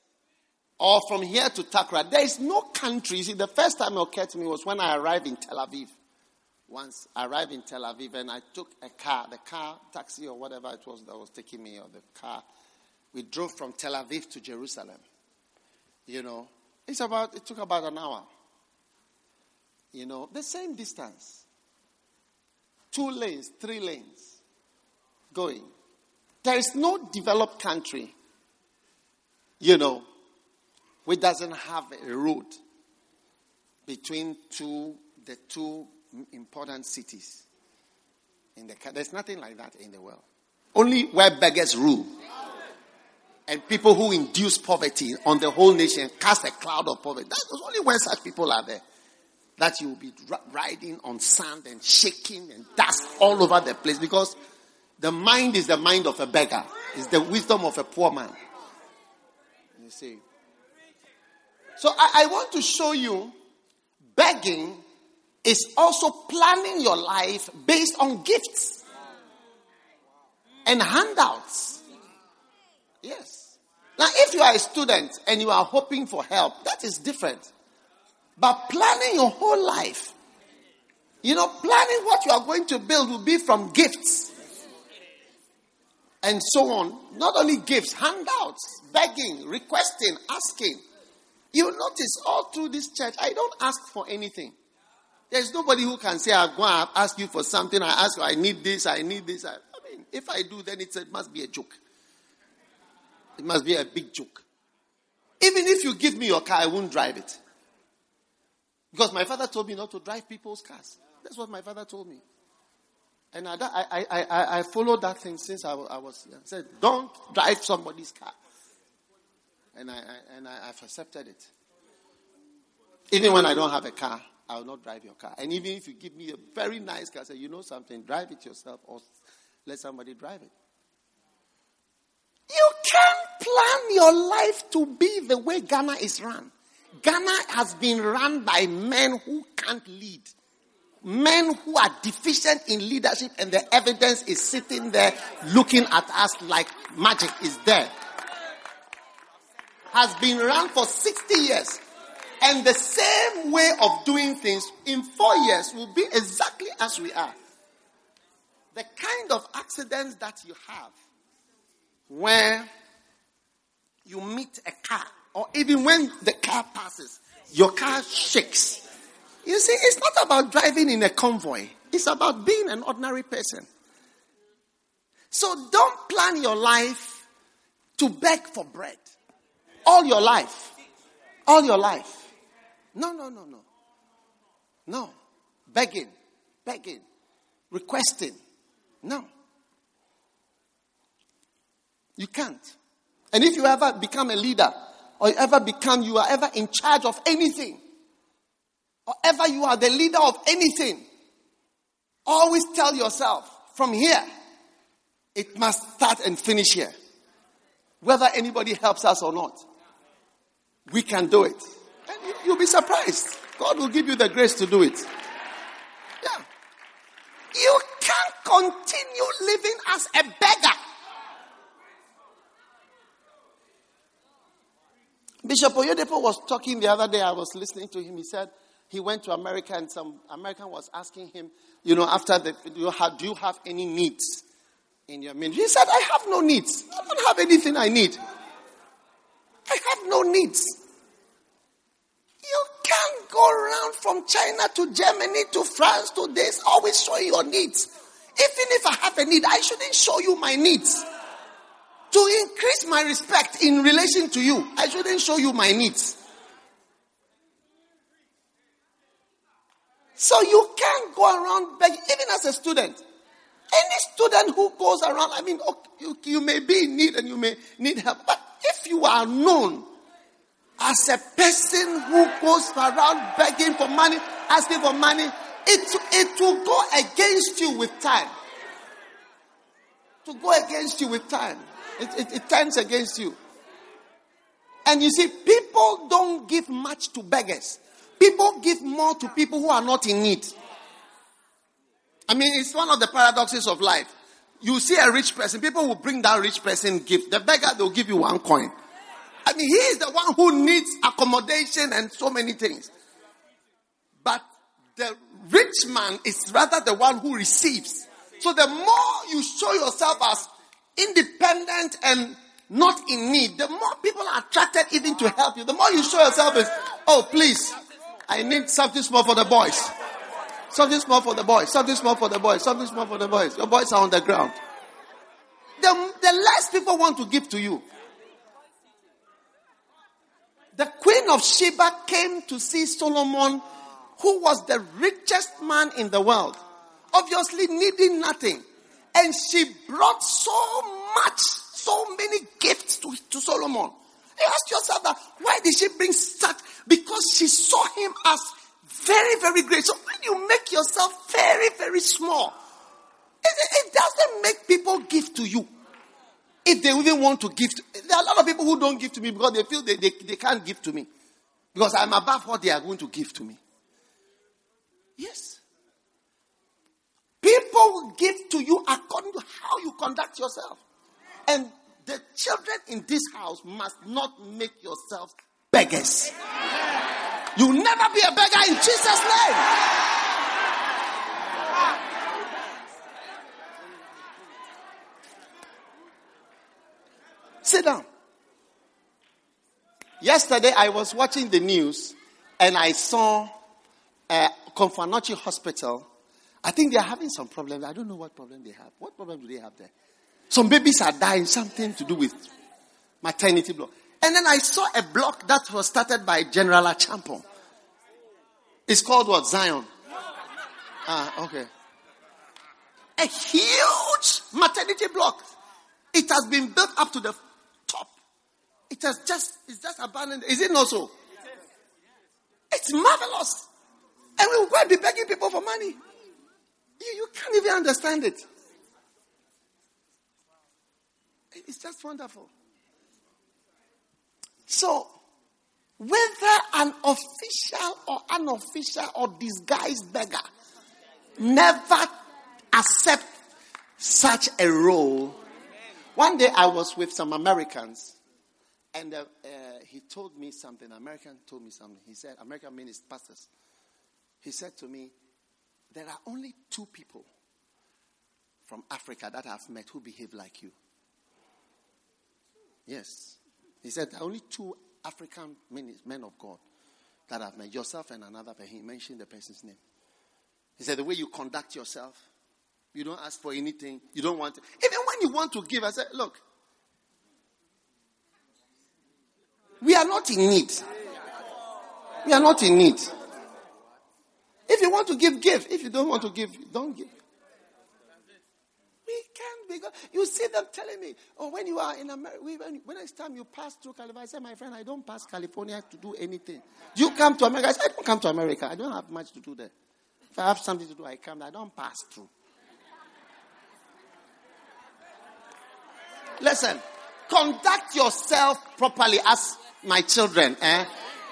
Or from here to Takra. There is no country. See, the first time it occurred to me was when I arrived in Tel Aviv. Once I arrived in Tel Aviv and I took a car, the car, taxi or whatever it was that was taking me, or the car. We drove from Tel Aviv to Jerusalem. You know, it's about, it took about an hour. You know, the same distance. Two lanes, three lanes going. There is no developed country, you know, which doesn't have a road between two, the two important cities. In the, there's nothing like that in the world. Only where beggars rule and people who induce poverty on the whole nation cast a cloud of poverty. That's only when such people are there. That you will be riding on sand and shaking and dust all over the place because the mind is the mind of a beggar. It's the wisdom of a poor man. You see. So I, I want to show you begging is also planning your life based on gifts and handouts. Yes. Now, if you are a student and you are hoping for help, that is different. But planning your whole life, you know, planning what you are going to build will be from gifts and so on. Not only gifts, handouts, begging, requesting, asking. You notice all through this church, I don't ask for anything. There's nobody who can say, I'm going to ask you for something. I ask you, I need this, I need this. I, mean, if I do, then it must be a joke. It must be a big joke. Even if you give me your car, I won't drive it. Because my father told me not to drive people's cars. That's what my father told me. And I, I, I, I followed that thing since I, I was. I said, don't drive somebody's car. And, I, I, and I, I've accepted it. Even when I don't have a car, I will not drive your car. And even if you give me a very nice car, say, you know something, drive it yourself or let somebody drive it. You can't plan your life to be the way Ghana is run. Ghana has been run by men who can't lead. Men who are deficient in leadership, and the evidence is sitting there looking at us like magic is there. Has been run for 60 years. And the same way of doing things in four years will be exactly as we are. The kind of accidents that you have where you meet a car, or even when the car passes, your car shakes. You see, it's not about driving in a convoy, it's about being an ordinary person. So don't plan your life to beg for bread all your life. All your life. No, no, no, no. No. Begging, begging, requesting. No. You can't. And if you ever become a leader, or you ever become, you are ever in charge of anything, or ever you are the leader of anything, always tell yourself from here, it must start and finish here. Whether anybody helps us or not, we can do it. You'll be surprised. God will give you the grace to do it. Yeah. You can't continue living as a beggar. Bishop Oyedepo was talking the other day. I was listening to him. He said he went to America and some American was asking him, you know, after the, do you have, do you have any needs in your ministry? He said, I have no needs. I don't have anything I need. I have no needs can't go around from China to Germany to France to this, always showing your needs. Even if I have a need, I shouldn't show you my needs. To increase my respect in relation to you, I shouldn't show you my needs. So you can't go around begging, even as a student. Any student who goes around, I mean, okay, you, you may be in need and you may need help, but if you are known as a person who goes around begging for money, asking for money, it, it will go against you with time. To go against you with time. It, it, it turns against you. And you see, people don't give much to beggars. People give more to people who are not in need. I mean, it's one of the paradoxes of life. You see a rich person, people will bring that rich person gift. The beggar, they'll give you one coin. I mean, he is the one who needs accommodation and so many things. But the rich man is rather the one who receives. So the more you show yourself as independent and not in need, the more people are attracted even to help you. The more you show yourself as, oh, please, I need something small for the boys. Something small for the boys. Something small for the boys. Something small for the boys. Your boys are on the ground. The, the less people want to give to you. The queen of Sheba came to see Solomon, who was the richest man in the world, obviously needing nothing. And she brought so much, so many gifts to, to Solomon. You ask yourself that why did she bring such? Because she saw him as very, very great. So when you make yourself very, very small, it, it doesn't make people give to you. If they even want to give, to, there are a lot of people who don't give to me because they feel they, they, they can't give to me. Because I'm above what they are going to give to me. Yes. People will give to you according to how you conduct yourself. And the children in this house must not make yourselves beggars. You'll never be a beggar in Jesus' name. Sit down. Yesterday, I was watching the news and I saw uh, Komfo Hospital. I think they're having some problems. I don't know what problem they have. What problem do they have there? Some babies are dying, something to do with maternity block. And then I saw a block that was started by General Acheampong. It's called what? Zion. Ah, okay. A huge maternity block. It has been built up to the. It has just, it's just abandoned. Is it not so? It's marvelous. And we and be begging people for money. You, you can't even understand it. It's just wonderful. So, whether an official or unofficial or disguised beggar, never accept such a role. One day I was with some Americans, and uh, uh, he told me something. American told me something. He said, American ministers, pastors. He said to me, There are only two people from Africa that I've met who behave like you. Yes. He said, only two African men, men of God that I've met, yourself and another, but he mentioned the person's name. He said, the way you conduct yourself, you don't ask for anything, you don't want, to, even when you want to give, I said, look, we are not in need. We are not in need. If you want to give, give. If you don't want to give, don't give. We can't be God. You see them telling me, oh, when you are in America, when, when next time you pass through California, I say, my friend, I don't pass California to do anything. You come to America. I say, I don't come to America. I don't have much to do there. If I have something to do, I come. I don't pass through. Listen, conduct yourself properly as my children. Eh?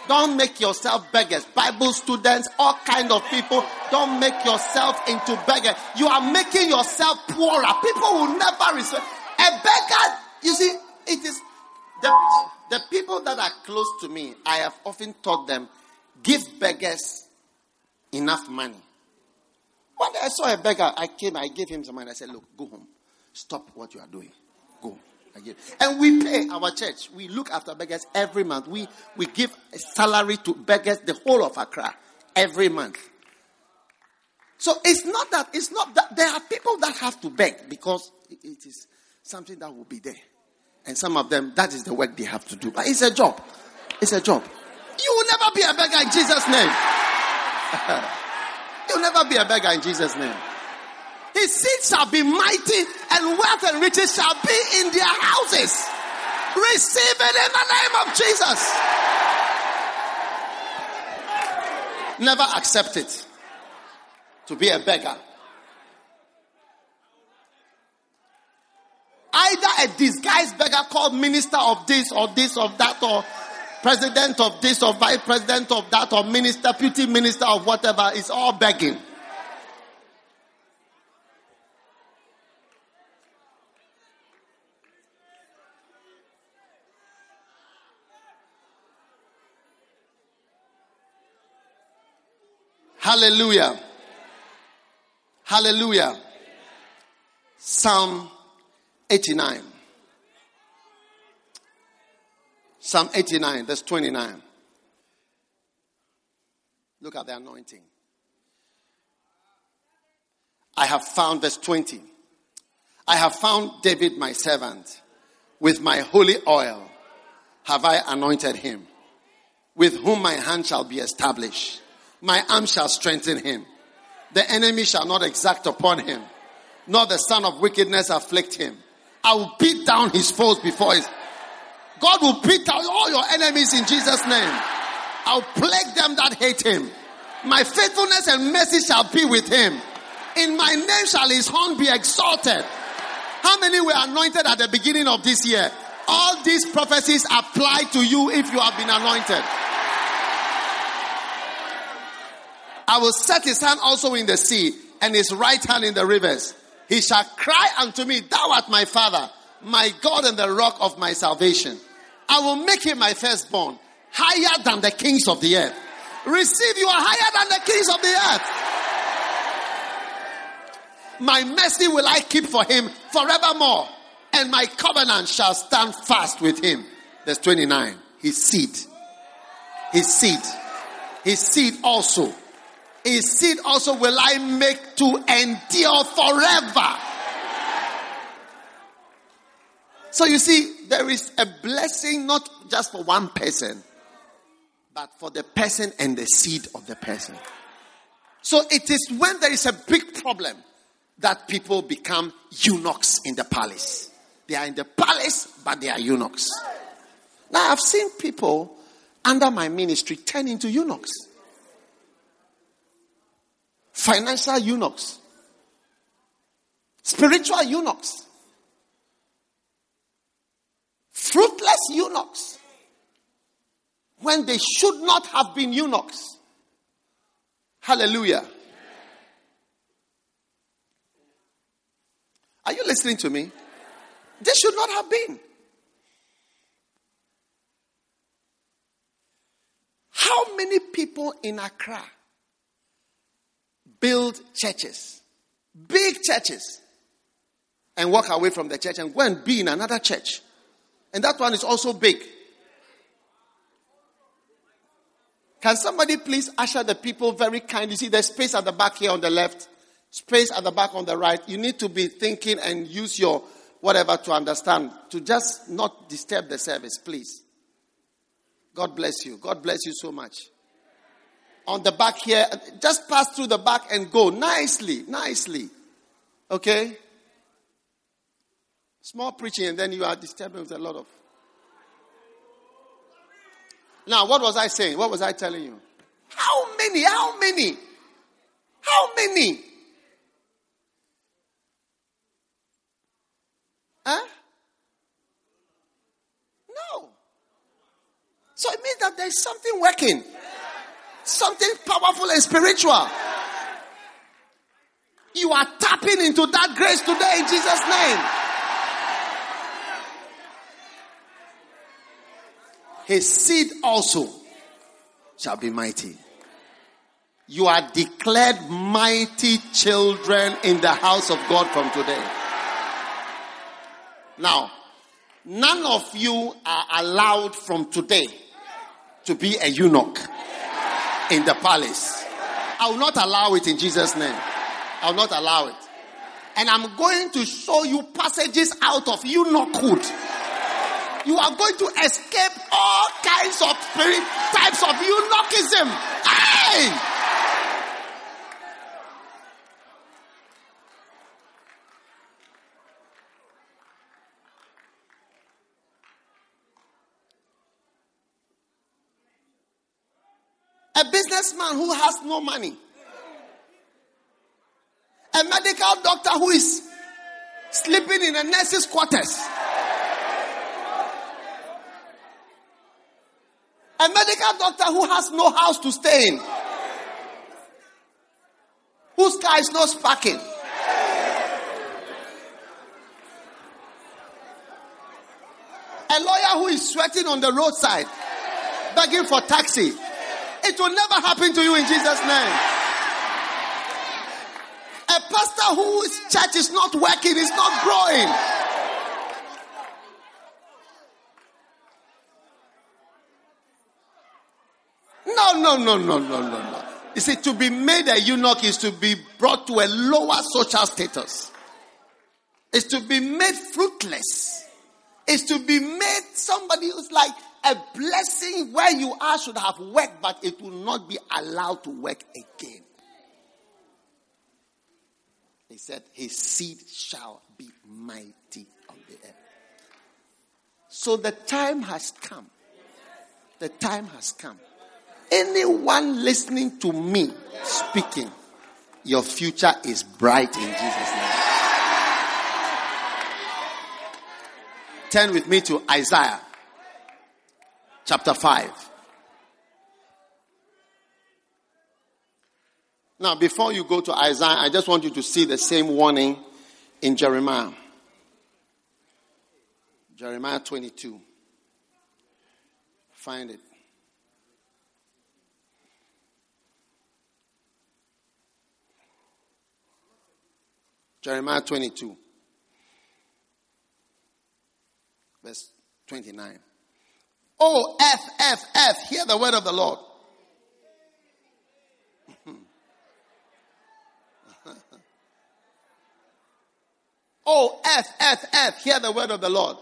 Don't make yourself beggars. Bible students, all kind of people, don't make yourself into beggars. You are making yourself poorer. People will never respect. A beggar, you see, it is the, the people that are close to me, I have often taught them, give beggars enough money. One day I saw a beggar, I came, I gave him some money. I said, look, go home. Stop what you are doing. Go. And we pay our church. We look after beggars every month. We, we give a salary to beggars the whole of Accra every month. So it's not that, it's not that, there are people that have to beg because it is something that will be there. And some of them, that is the work they have to do. But it's a job. It's a job. You will never be a beggar in Jesus' name. You'll never be a beggar in Jesus' name. His seed shall be mighty, and wealth and riches shall be in their houses. Receive it in the name of Jesus. Never accept it to be a beggar. Either a disguised beggar called minister of this or this or that or president of this or vice president of that or minister, deputy minister of whatever is all begging. Hallelujah. Hallelujah. Psalm 89. Psalm 89, verse 29. Look at the anointing. I have found, verse 20. I have found David my servant. With my holy oil have I anointed him, with whom my hand shall be established. My arm shall strengthen him. The enemy shall not exact upon him, nor the son of wickedness afflict him. I will beat down his foes before his. God will beat down all your enemies in Jesus' name. I'll plague them that hate him. My faithfulness and mercy shall be with him. In my name shall his horn be exalted. How many were anointed at the beginning of this year? All these prophecies apply to you if you have been anointed. I will set his hand also in the sea and his right hand in the rivers. He shall cry unto me, Thou art my father, my God and the rock of my salvation. I will make him my firstborn, higher than the kings of the earth. Receive, you are higher than the kings of the earth. My mercy will I keep for him forevermore, and my covenant shall stand fast with him. Verse 29. His seed. His seed. His seed also his seed also will I make to endure forever. So you see, there is a blessing not just for one person, but for the person and the seed of the person. So it is when there is a big problem that people become eunuchs in the palace. They are in the palace, but they are eunuchs. Now I've seen people under my ministry turn into eunuchs financial eunuchs, spiritual eunuchs, fruitless eunuchs, when they should not have been eunuchs. Hallelujah. Are you listening to me? They should not have been. How many people in Accra build churches, big churches, and walk away from the church and go and be in another church. And that one is also big. Can somebody please usher the people very kindly? See, there's space at the back here on the left, space at the back on the right. You need to be thinking and use your whatever to understand, to just not disturb the service, please. God bless you. God bless you so much on the back here. Just pass through the back and go nicely, nicely. Okay? Small preaching, and then you are disturbing with a lot of. Now, what was I saying? What was I telling you? How many? How many? How many? Huh? No. So it means that there's something working. Something powerful and spiritual. You are tapping into that grace today in Jesus' name. His seed also shall be mighty. You are declared mighty children in the house of God from today. Now, none of you are allowed from today to be a eunuch in the palace. I will not allow it in Jesus' name. I will not allow it. And I'm going to show you passages out of eunuchhood. You are going to escape all kinds of spirit types of eunuchism. Hey! A businessman who has no money. A medical doctor who is sleeping in a nurse's quarters. A medical doctor who has no house to stay in. Whose car is not sparking. A lawyer who is sweating on the roadside, begging for taxi. It will never happen to you in Jesus' name. A pastor whose church is not working, is not growing. No, no, no, no, no, no, no. You see, to be made a eunuch is to be brought to a lower social status. Is to be made fruitless. Is to be made somebody who's like a blessing where you are should have worked, but it will not be allowed to work again. He said, His seed shall be mighty on the earth. So the time has come. The time has come anyone listening to me speaking, your future is bright in Jesus' name. Turn with me to Isaiah chapter 5. Now, before you go to Isaiah, I just want you to see the same warning in Jeremiah. Jeremiah 22. Find it. Jeremiah 22, verse 29. Oh, F, F, F, hear the word of the Lord. oh, F, F, F, hear the word of the Lord.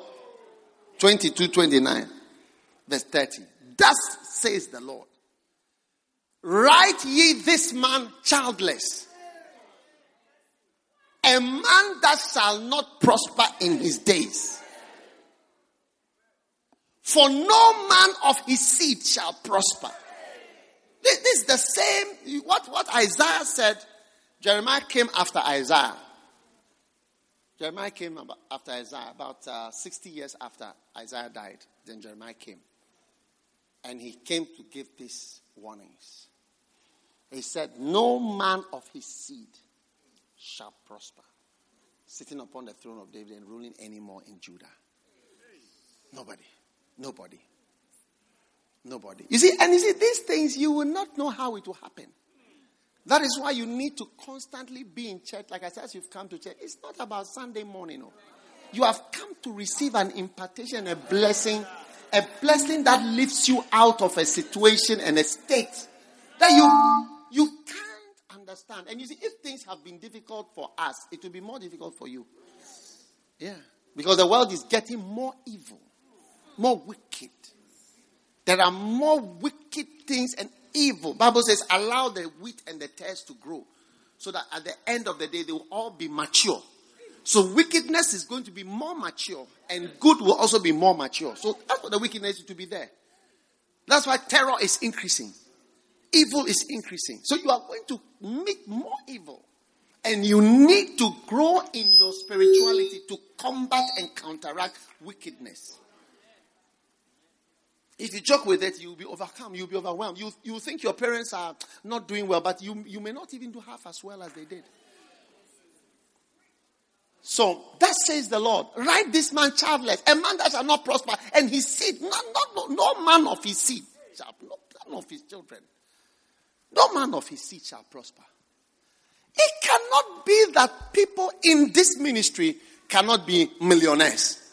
22, 29, verse 30. Thus says the Lord. Write ye this man childless a man that shall not prosper in his days. For no man of his seed shall prosper. This, is the same, what, what Isaiah said, Jeremiah came after Isaiah. Jeremiah came after Isaiah, about uh, 60 years after Isaiah died. Then Jeremiah came. And he came to give these warnings. He said, No man of his seed shall prosper, sitting upon the throne of David and ruling anymore in Judah. Nobody. Nobody. Nobody. You see, and you see, these things you will not know how it will happen. That is why you need to constantly be in church. Like I said, as you've come to church, it's not about Sunday morning. No. You have come to receive an impartation, a blessing, a blessing that lifts you out of a situation and a state that you you can't understand. And you see, if things have been difficult for us, it will be more difficult for you. Yeah. Because the world is getting more evil, more wicked. There are more wicked things and evil. Bible says, allow the wheat and the tares to grow. So that at the end of the day, they will all be mature. So wickedness is going to be more mature, and good will also be more mature. So that's what the wickedness is to be there. That's why terror is increasing evil is increasing. So you are going to meet more evil. And you need to grow in your spirituality to combat and counteract wickedness. If you joke with it, you'll be overcome, you'll be overwhelmed. You, you think your parents are not doing well, but you, you may not even do half as well as they did. So that says the Lord. Write this man childless, a man that shall not prosper, and his seed, not, no, no man of his seed, shall, no man of his children no man of his seed shall prosper. It cannot be that people in this ministry cannot be millionaires.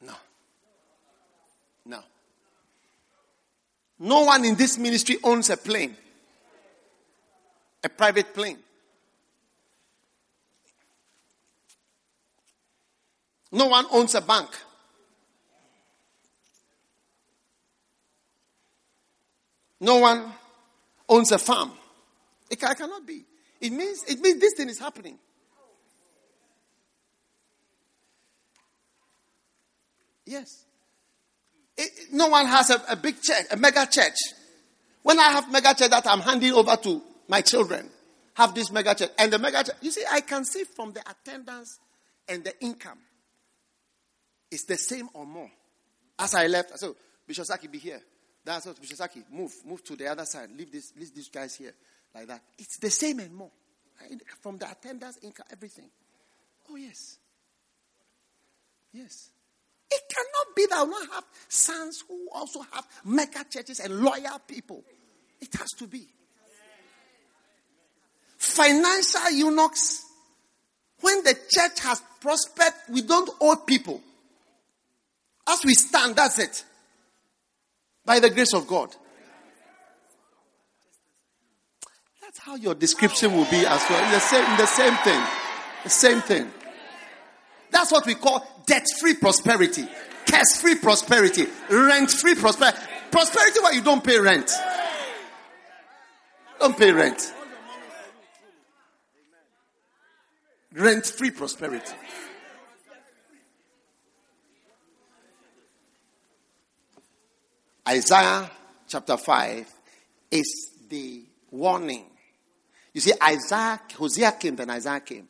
No. No. No one in this ministry owns a plane, a private plane. No one owns a bank. No one owns a farm. It cannot be. It means, it means this thing is happening. Yes. It, no one has a, a big church, a mega church. When I have mega church that I'm handing over to my children, have this mega church. And the mega church, you see, I can see from the attendance and the income, it's the same or more. As I left, I said, oh, Bishop Saki, be here. That's what Bishop Saki, move, move to the other side. Leave this, leave these guys here. Like that. It's the same and more. From the attendance, income, everything. Oh, yes. Yes. It cannot be that we don't have sons who also have mega churches and loyal people. It has to be. Financial eunuchs. When the church has prospered, we don't owe people. As we stand, that's it. By the grace of God. That's how your description will be as well. The same, the same thing. The same thing. That's what we call debt free prosperity, curse free prosperity, rent free prosperity. Prosperity where you don't pay rent. Don't pay rent. Rent free prosperity. Isaiah chapter 5 is the warning. You see, Isaiah, Hosea came, then Isaiah came,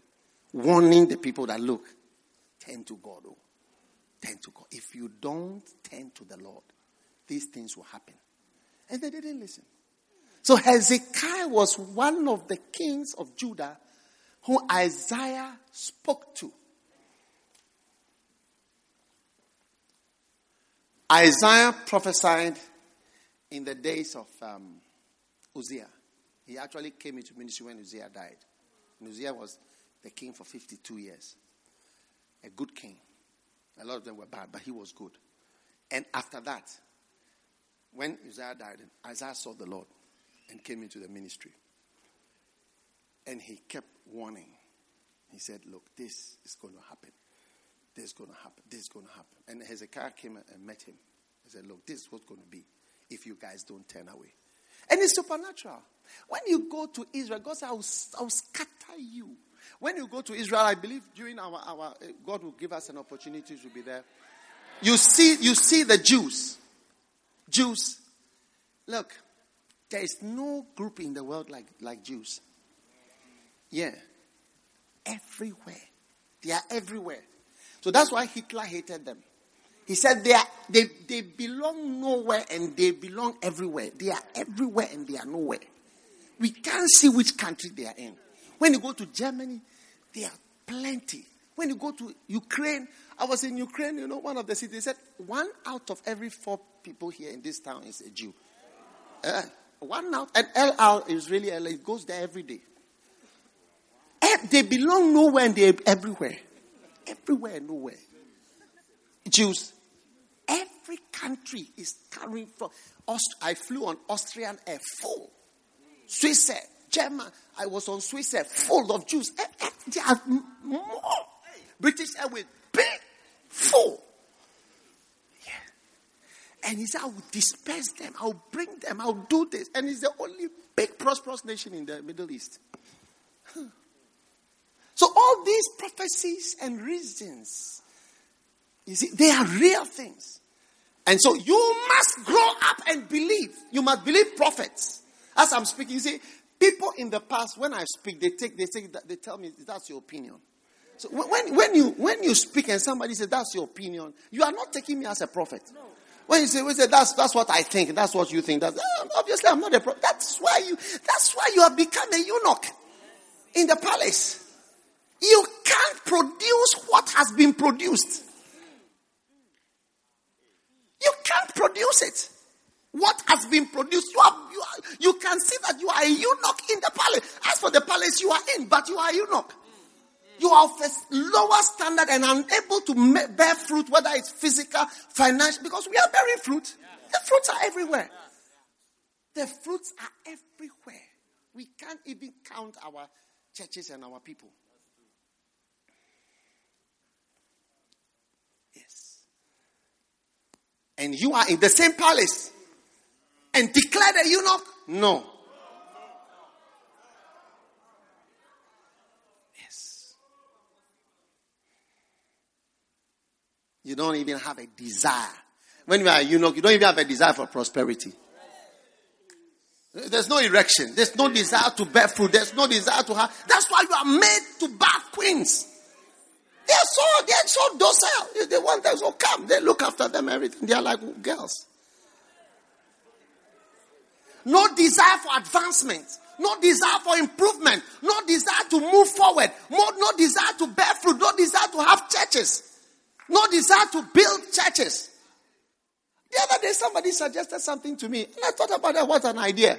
warning the people that look, turn to God. Oh, turn to God. If you don't turn to the Lord, these things will happen. And they didn't listen. So Hezekiah was one of the kings of Judah who Isaiah spoke to. Isaiah prophesied in the days of um, Uzziah. He actually came into ministry when Uzziah died. And Uzziah was the king for 52 years. A good king. A lot of them were bad, but he was good. And after that, when Uzziah died, Isaiah saw the Lord and came into the ministry. And he kept warning. He said, Look, this is going to happen. This is going to happen. This is going to happen. And Hezekiah came and met him. He said, Look, this is what's going to be if you guys don't turn away. And it's supernatural. When you go to Israel, God said, I will, I will scatter you. When you go to Israel, I believe during our, our eh, God will give us an opportunity to be there. You see, you see the Jews. Jews. Look, there is no group in the world like, like Jews. Yeah. Everywhere. They are everywhere. So that's why Hitler hated them. He said they, are, they, they belong nowhere and they belong everywhere. They are everywhere and they are nowhere. We can't see which country they are in. When you go to Germany, there are plenty. When you go to Ukraine, I was in Ukraine, you know, one of the cities said one out of every four people here in this town is a Jew. Uh, one out, and El Al is really, it goes there every day. Eh, they belong nowhere and they're everywhere. Everywhere, and nowhere. Jews. Every country is carrying from. Aust- I flew on Austrian Air full. Swiss Air, German. I was on Swiss Air full of Jews. Eh, eh, they are more. British Airways, big, full. Yeah. And he said, I will disperse them. I will bring them. I will do this. And it's the only big prosperous nation in the Middle East. So all these prophecies and reasons you see, they are real things. And so you must grow up and believe. You must believe prophets. As I'm speaking, you see, people in the past, when I speak, they take, they take, they tell me that's your opinion. So when, when you when you speak and somebody says that's your opinion, you are not taking me as a prophet. No. When you say, we say that's that's what I think, that's what you think. That's uh, obviously I'm not a prophet. That's why you that's why you have become a eunuch in the palace. You can't produce what has been produced. You can't produce it. What has been produced, you, are, you, are, you can see that you are a eunuch in the palace. As for the palace you are in, but you are a eunuch. You are of a lower standard and unable to bear fruit, whether it's physical, financial, because we are bearing fruit. The fruits are everywhere. The fruits are everywhere. We can't even count our churches and our people. Yes. And you are in the same palace and declare that you eunuch? No. Yes. You don't even have a desire. When you are eunuch, you don't even have a desire for prosperity. There's no erection. There's no desire to bear fruit. There's no desire to have. That's why you are made to bath queens. They're so, they're so docile. They want them to come. They look after them, everything. They are like girls. No desire for advancement. No desire for improvement. No desire to move forward. No, no desire to bear fruit. No desire to have churches. No desire to build churches. The other day, somebody suggested something to me, and I thought about that. What an idea!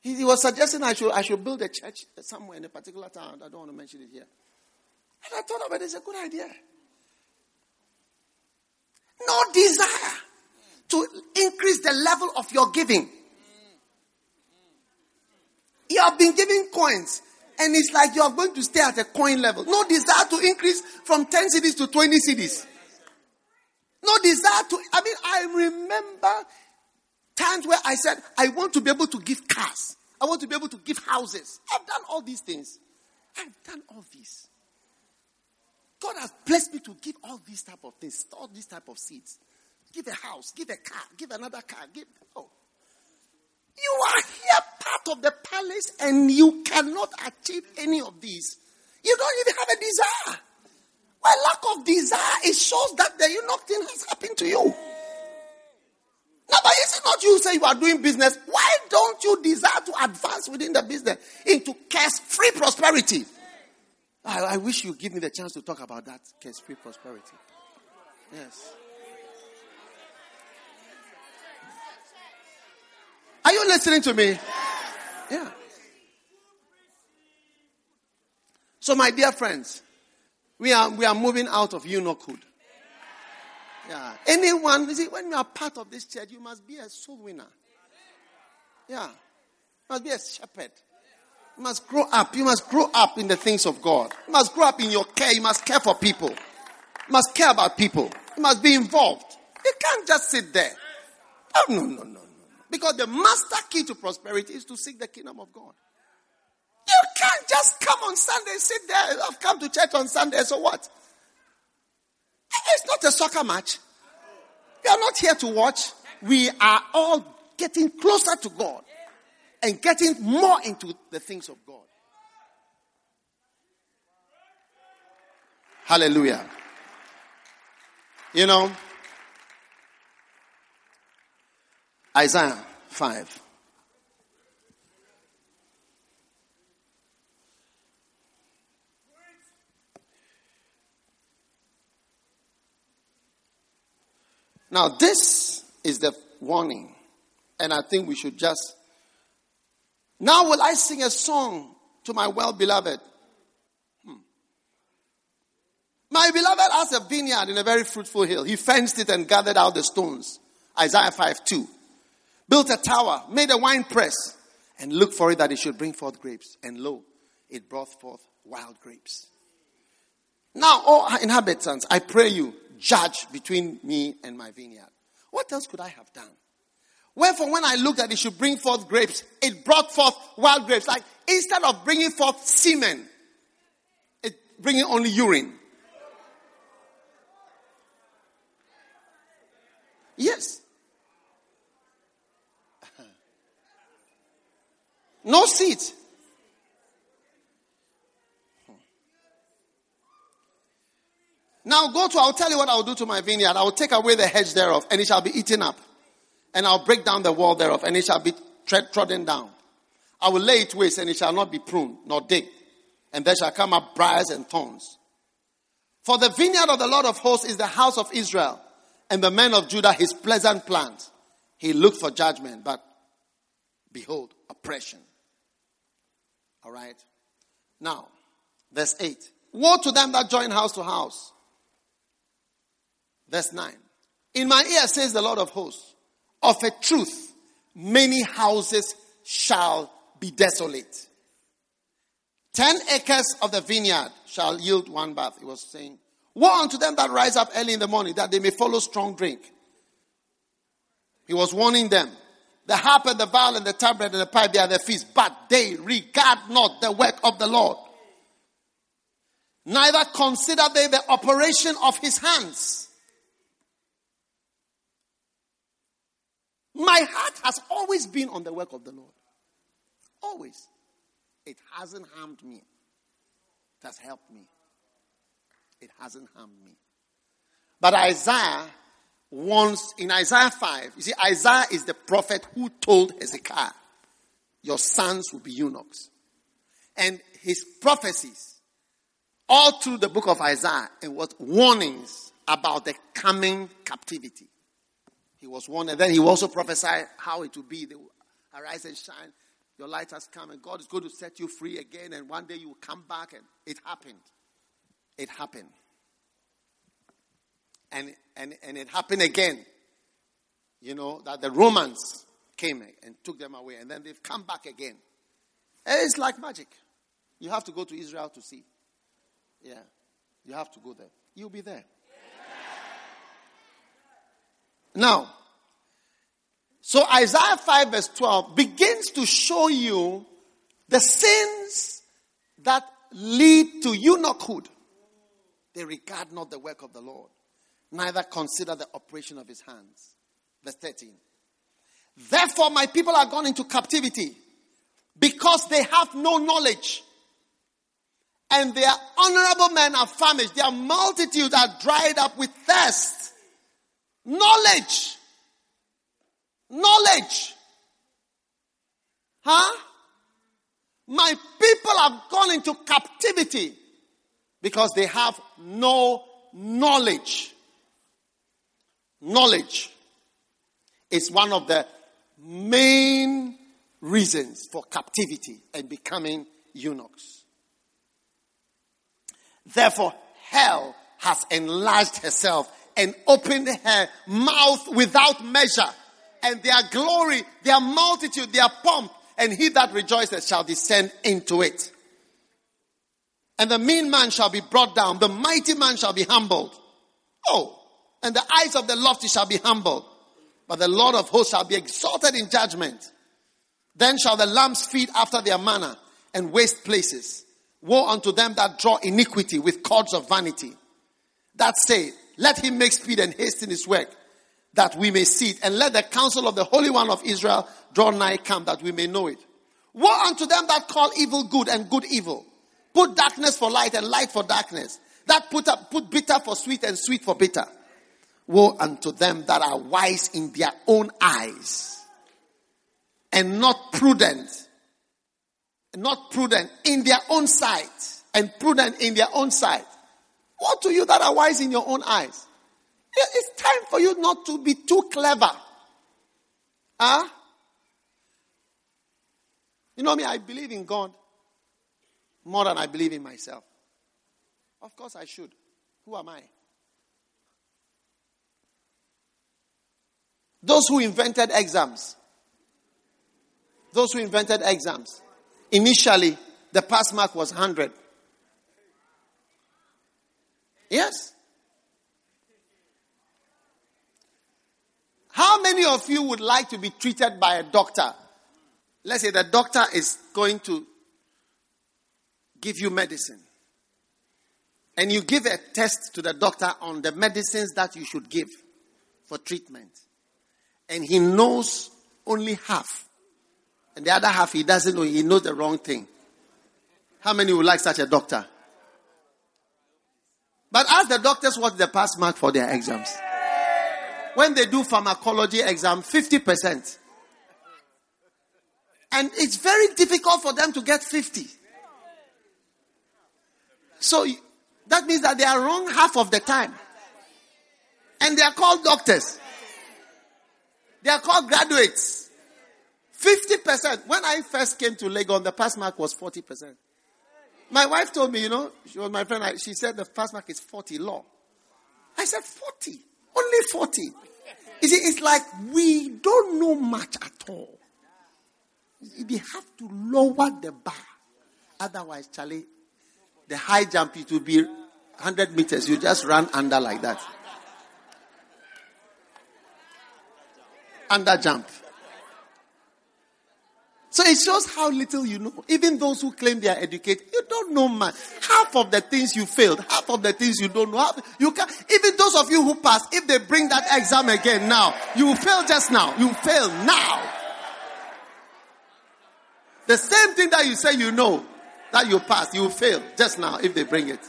He, he, was suggesting I should, I should build a church somewhere in a particular town. I don't want to mention it here. And I thought about it. It's a good idea. No desire to increase the level of your giving. You have been giving coins, and it's like you are going to stay at a coin level. No desire to increase from 10 cedis to 20 cedis. No desire to, I mean, I remember times where I said, I want to be able to give cars. I want to be able to give houses. I've done all these things. I've done all these. God has blessed me to give all these type of things, all these type of seeds. Give a house, give a car, give another car, give. Oh. You are here part of the palace and you cannot achieve any of these. You don't even have a desire. Well, lack of desire, it shows that the eunuch thing has happened to you. Now, but is it not you say you are doing business? Why don't you desire to advance within the business into curse-free prosperity? I, I wish you give me the chance to talk about that curse-free prosperity. Yes. Are you listening to me? Yeah. So, my dear friends, we are, we are moving out of eunuchhood. Yeah. Anyone, you see, when you are part of this church, you must be a soul winner. Yeah. You must be a shepherd. You must grow up. You must grow up in the things of God. You must grow up in your care. You must care for people. You must care about people. You must be involved. You can't just sit there. Oh, no, no, no, no. Because the master key to prosperity is to seek the kingdom of God. You can't just come on Sunday, sit there. I've come to church on Sunday, so what? It's not a soccer match. We are not here to watch. We are all getting closer to God and getting more into the things of God. Hallelujah. You know, Isaiah 5. Now, this is the warning, and I think we should just. Now, will I sing a song to my well beloved? Hmm. My beloved has a vineyard in a very fruitful hill. He fenced it and gathered out the stones. Isaiah 5 2. Built a tower, made a wine press, and looked for it that it should bring forth grapes. And lo, it brought forth wild grapes. Now, all inhabitants, I pray you, judge between me and my vineyard. What else could I have done? Wherefore, when I looked that it should bring forth grapes, it brought forth wild grapes. Like instead of bringing forth semen, it bringing only urine. Yes. No seeds. Now go to, I'll tell you what I'll do to my vineyard. I will take away the hedge thereof, and it shall be eaten up. And I'll break down the wall thereof, and it shall be tread, trodden down. I will lay it waste, and it shall not be pruned, nor digged. And there shall come up briars and thorns. For the vineyard of the Lord of hosts is the house of Israel, and the men of Judah his pleasant plant. He looked for judgment, but behold, oppression. All right. Now, verse 8. Woe to them that join house to house Verse 9. In my ear says the Lord of hosts, of a truth, many houses shall be desolate. Ten acres of the vineyard shall yield one bath. He was saying, Woe unto them that rise up early in the morning, that they may follow strong drink. He was warning them. The harp and the viol and the tabret and the pipe, they are their feast, but they regard not the work of the Lord. Neither consider they the operation of his hands. My heart has always been on the work of the Lord. Always. It hasn't harmed me. It has helped me. It hasn't harmed me. But Isaiah wants, in Isaiah 5, you see, Isaiah is the prophet who told Hezekiah, Your sons will be eunuchs. And his prophecies, all through the book of Isaiah, and what warnings about the coming captivity. He was warned, and then he also prophesied how it will be. They will arise and shine. Your light has come, and God is going to set you free again, and one day you will come back, and it happened. It happened. And, and, and it happened again. You know, that the Romans came and took them away, and then they've come back again. It's like magic. You have to go to Israel to see. Yeah. You have to go there. You'll be there. Now, so Isaiah 5 verse 12 begins to show you the sins that lead to eunuchhood. They regard not the work of the Lord, neither consider the operation of his hands. Verse 13. Therefore, my people are gone into captivity because they have no knowledge. And their honorable men are famished. Their multitude are dried up with thirst. Knowledge. Knowledge. Huh? My people have gone into captivity because they have no knowledge. Knowledge is one of the main reasons for captivity and becoming eunuchs. Therefore, hell has enlarged herself and opened her mouth without measure. And their glory, their multitude, their pomp, and he that rejoices shall descend into it. And the mean man shall be brought down, the mighty man shall be humbled. Oh, and the eyes of the lofty shall be humbled, but the Lord of hosts shall be exalted in judgment. Then shall the lambs feed after their manner and waste places. Woe unto them that draw iniquity with cords of vanity. That say, let him make speed and hasten his work, that we may see it. And let the counsel of the Holy One of Israel draw nigh come, that we may know it. Woe unto them that call evil good and good evil. Put darkness for light and light for darkness. That put up, put bitter for sweet and sweet for bitter. Woe unto them that are wise in their own eyes and not prudent. Not prudent in their own sight and prudent in their own sight. What to you that are wise in your own eyes? It's time for you not to be too clever. Huh? You know me, I believe in God more than I believe in myself. Of course I should. Who am I? Those who invented exams, those who invented exams, initially the pass mark was 100. Yes. How many of you would like to be treated by a doctor? Let's say the doctor is going to give you medicine. And you give a test to the doctor on the medicines that you should give for treatment. And he knows only half. And the other half he doesn't know, he knows the wrong thing. How many would like such a doctor? But ask the doctors what the pass mark for their exams. When they do pharmacology exam, 50%. And it's very difficult for them to get 50. So that means that they are wrong half of the time. And they are called doctors. They are called graduates. 50%. When I first came to Legon, the pass mark was 40%. My wife told me, you know, she was my friend, she said the pass mark is 40 law. I said 40. Only 40. You see, it's like we don't know much at all. We have to lower the bar. Otherwise, Charlie, the high jump, it will be 100 meters. You just run under like that. Under jump. So it shows how little you know. Even those who claim they are educated, you don't know much. Half of the things you failed, half of the things you don't know. Half, you can even those of you who pass, if they bring that exam again now, you fail just now. You fail now. The same thing that you say you know that you pass, you fail just now if they bring it.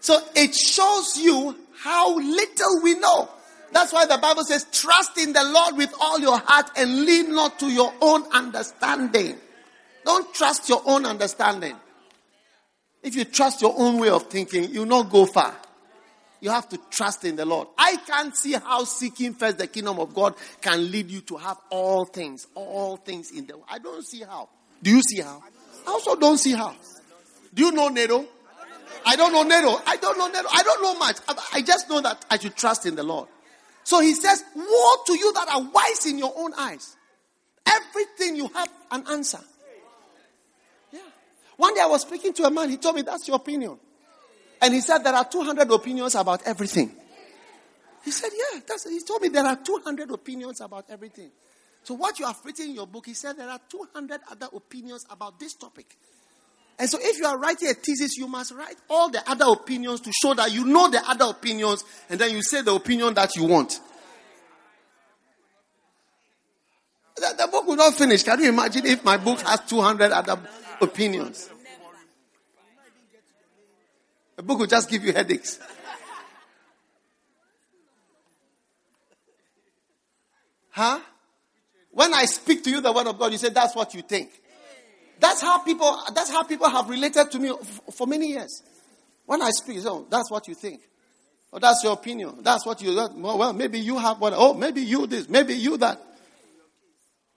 So it shows you how little we know. That's why the Bible says, trust in the Lord with all your heart and lean not to your own understanding. Don't trust your own understanding. If you trust your own way of thinking, you'll not go far. You have to trust in the Lord. I can't see how seeking first the kingdom of God can lead you to have all things, all things in the world. I don't see how. Do you see how? I also don't see how. Do you know NATO? I don't know NATO. I don't know NATO. I don't know much. I just know that I should trust in the Lord. So he says, Woe to you that are wise in your own eyes. Everything you have an answer. Yeah. One day I was speaking to a man, he told me, That's your opinion. And he said, There are 200 opinions about everything. He said, Yeah, that's, he told me there are 200 opinions about everything. So, what you have written in your book, he said there are 200 other opinions about this topic. And so, if you are writing a thesis, you must write all the other opinions to show that you know the other opinions, and then you say the opinion that you want. The, the book will not finish. Can you imagine if my book has 200 other opinions? The book will just give you headaches. Huh? When I speak to you the word of God, you say that's what you think. That's how people, that's how people have related to me for many years. When I speak, so oh, that's what you think. Or that's your opinion. That's what you, well, maybe you have what, oh, maybe you this, maybe you that.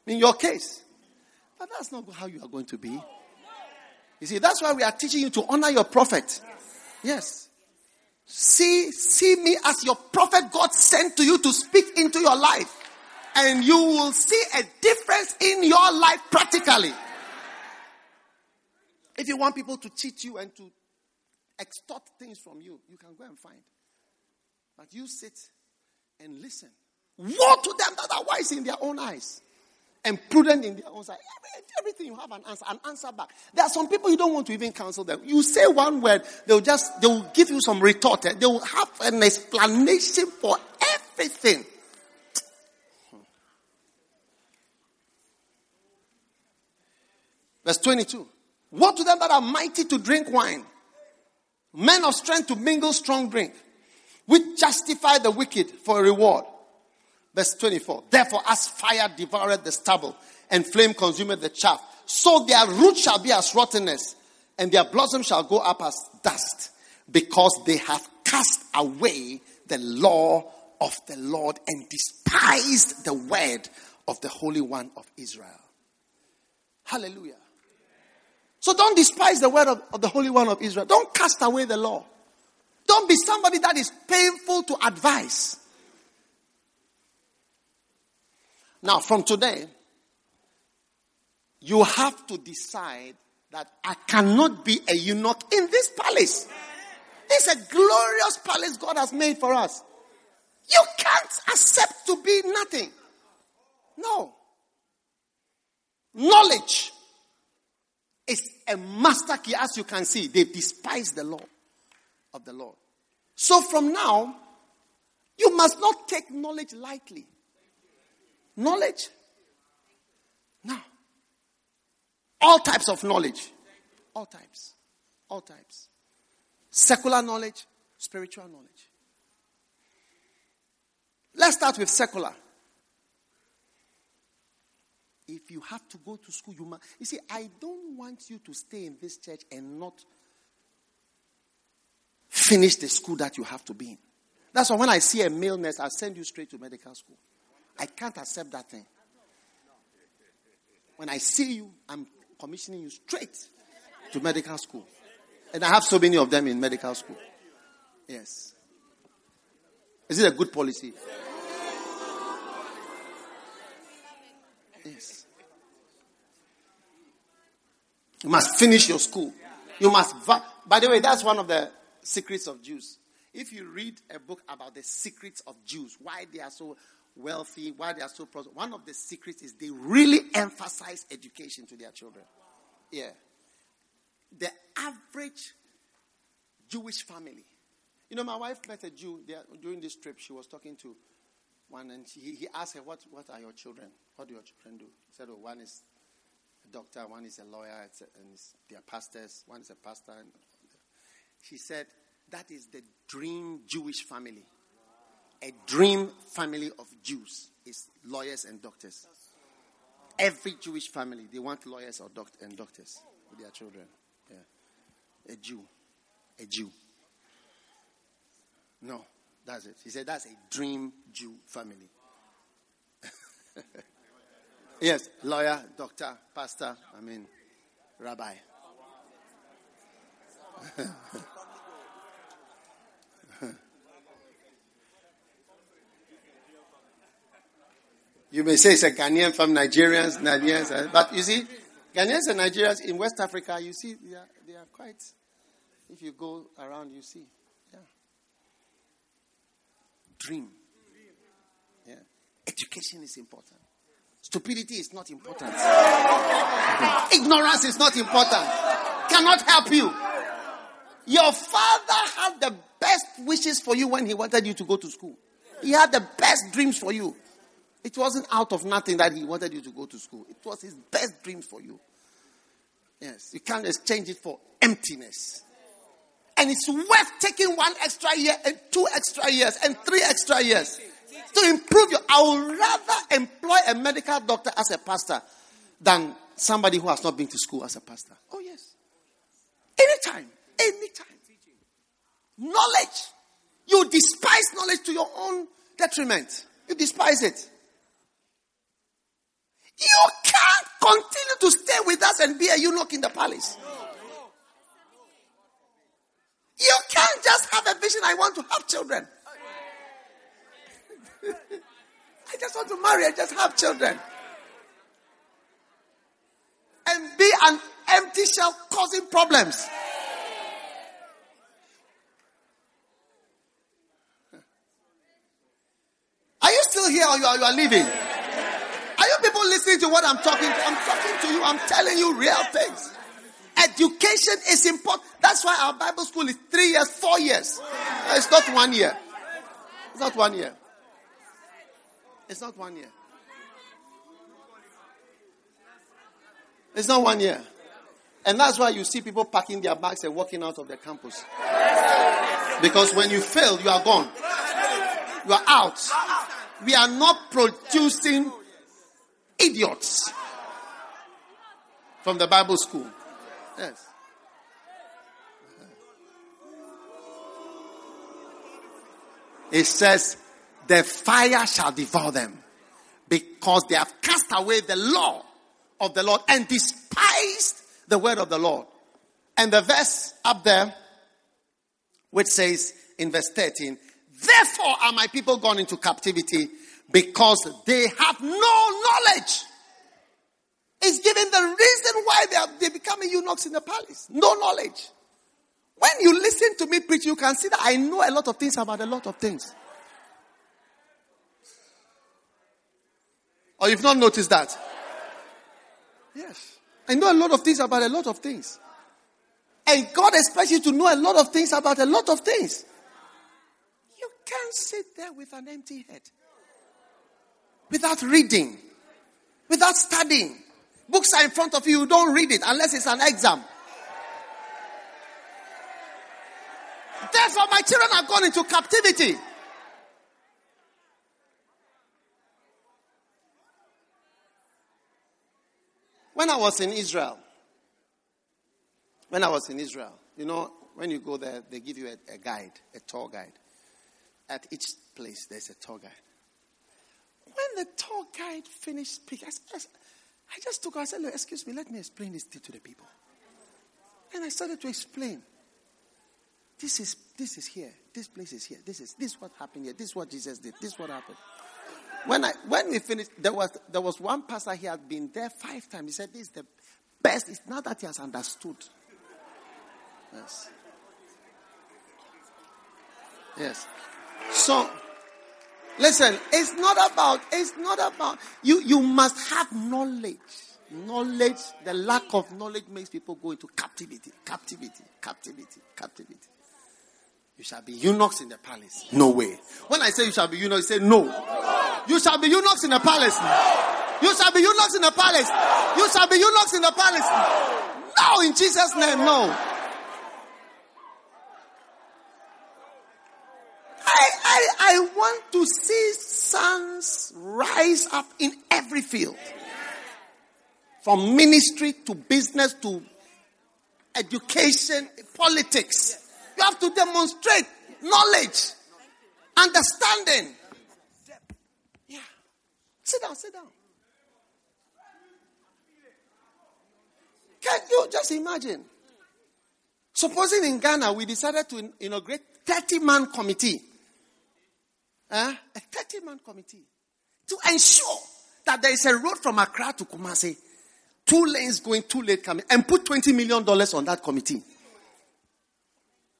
In your case. But that's not how you are going to be. You see, that's why we are teaching you to honor your prophet. Yes. See, see me as your prophet God sent to you to speak into your life. And you will see a difference in your life practically. If you want people to cheat you and to extort things from you, you can go and find. But you sit and listen. Woe to them that are wise in their own eyes and prudent in their own sight. Everything you have an answer, an answer back. There are some people you don't want to even counsel them. You say one word, they'll just they will give you some retort. Eh? They will have an explanation for everything. Hmm. Verse 22. What to them that are mighty to drink wine, men of strength to mingle strong drink, which justify the wicked for a reward. Verse 24. Therefore, as fire devoured the stubble and flame consumed the chaff, so their root shall be as rottenness, and their blossom shall go up as dust, because they have cast away the law of the Lord and despised the word of the Holy One of Israel. Hallelujah. So don't despise the word of, of, the Holy One of Israel. Don't cast away the law. Don't be somebody that is painful to advise. Now, from today, you have to decide that I cannot be a eunuch in this palace. It's a glorious palace God has made for us. You can't accept to be nothing. No. Knowledge is a master key. As you can see, they despise the law of the Lord. So from now, you must not take knowledge lightly. Knowledge? Now. All types of knowledge. All types. All types. Secular knowledge, spiritual knowledge. Let's start with secular. If you have to go to school, you must. You see, I don't want you to stay in this church and not finish the school that you have to be in. That's why when I see a male nurse, i send you straight to medical school. I can't accept that thing. When I see you, I'm commissioning you straight to medical school. And I have so many of them in medical school. Yes. Is it a good policy? Yes. You must finish your school. You must. Va- By the way, that's one of the secrets of Jews. If you read a book about the secrets of Jews, why they are so wealthy, why they are so prosperous, one of the secrets is they really emphasize education to their children. Yeah. The average Jewish family. You know, my wife met a Jew there, during this trip. She was talking to one, and she, he asked her, what, what are your children? What do your children do? He said, Oh, one is doctor, one is a lawyer, and they are pastors. One is a pastor. And she said, That is the dream Jewish family. A dream family of Jews is lawyers and doctors. Every Jewish family, they want lawyers or doct- and doctors with their children. Yeah. A Jew. A Jew. No, that's it. He said that's a dream Jew family. yes, lawyer, doctor, pastor, I mean, rabbi. you may say it's a Ghanaian from Nigerians, Nigerians, uh, but you see, Ghanaians and Nigerians in West Africa, you see, they are, they are quite, if you go around, you see Yeah. dream. Yeah. Education is important. Stupidity is not important. Ignorance is not important. Cannot help you. Your father had the best wishes for you when he wanted you to go to school. He had the best dreams for you. It wasn't out of nothing that he wanted you to go to school. It was his best dreams for you. Yes, you can't exchange it for emptiness. And it's worth taking one extra year and two extra years and three extra years to improve your. I would rather employ a medical doctor as a pastor than somebody who has not been to school as a pastor. Oh, yes. Anytime. Anytime. Knowledge. You despise knowledge to your own detriment. You despise it. You can't continue to stay with us and be a eunuch in the palace. You can't just have a vision, I want to have children. I just want to marry and just have children. And be an empty shell causing problems. Are you still here or you are, you are leaving? Are you people listening to what I'm talking? I'm talking to you. I'm telling you real things. Education is important. That's why our Bible school is three years, four years. It's not one year. It's not one year. It's not one year. It's not one year. And that's why you see people packing their bags and walking out of the campus. Because when you fail, you are gone. You are out. We are not producing idiots from the Bible school. Yes. It says, the fire shall devour them because they have cast away the law of the Lord and despised the word of the Lord. And the verse up there, which says in verse 13, therefore are my people gone into captivity because they have no knowledge. It's giving the reason why they are they becoming eunuchs in the palace. No knowledge. When you listen to me preach, you can see that I know a lot of things about a lot of things. Or you've not noticed that? Yes. I know a lot of things about a lot of things. And God expects you to know a lot of things about a lot of things. You can't sit there with an empty head. Without reading. Without studying. Books are in front of you, you don't read it unless it's an exam. Therefore, my children are gone into captivity. When I was in Israel, when I was in Israel, you know, when you go there, they give you a, a guide, a tour guide. At each place, there's a tour guide. When the tour guide finished speaking, I, I just took I said, Look, excuse me, let me explain this to the people. And I started to explain. This is this is here. This place is here. This is this is what happened here. This is what Jesus did. This is what happened. When I when we finished, there was there was one pastor he had been there five times. He said, This is the best. It's not that he has understood. Yes. Yes. So Listen, it's not about, it's not about, you, you must have knowledge. Knowledge, the lack of knowledge makes people go into captivity, captivity, captivity, captivity. You shall be eunuchs in the palace. No way. When I say you shall be eunuchs, say no. You shall be eunuchs in the palace. You shall be eunuchs in the palace. You shall be eunuchs in the palace. No, in Jesus' name, no. I, I, I want to see sons rise up in every field. From ministry to business to education, politics. You have to demonstrate knowledge, understanding. Yeah. Sit down, sit down. Can you just imagine? Supposing in Ghana we decided to inaugurate 30 man committee. Uh, a 30 man committee. To ensure that there is a road from Accra to Kumasi, two lanes going, two lanes coming, and put $20 million on that committee.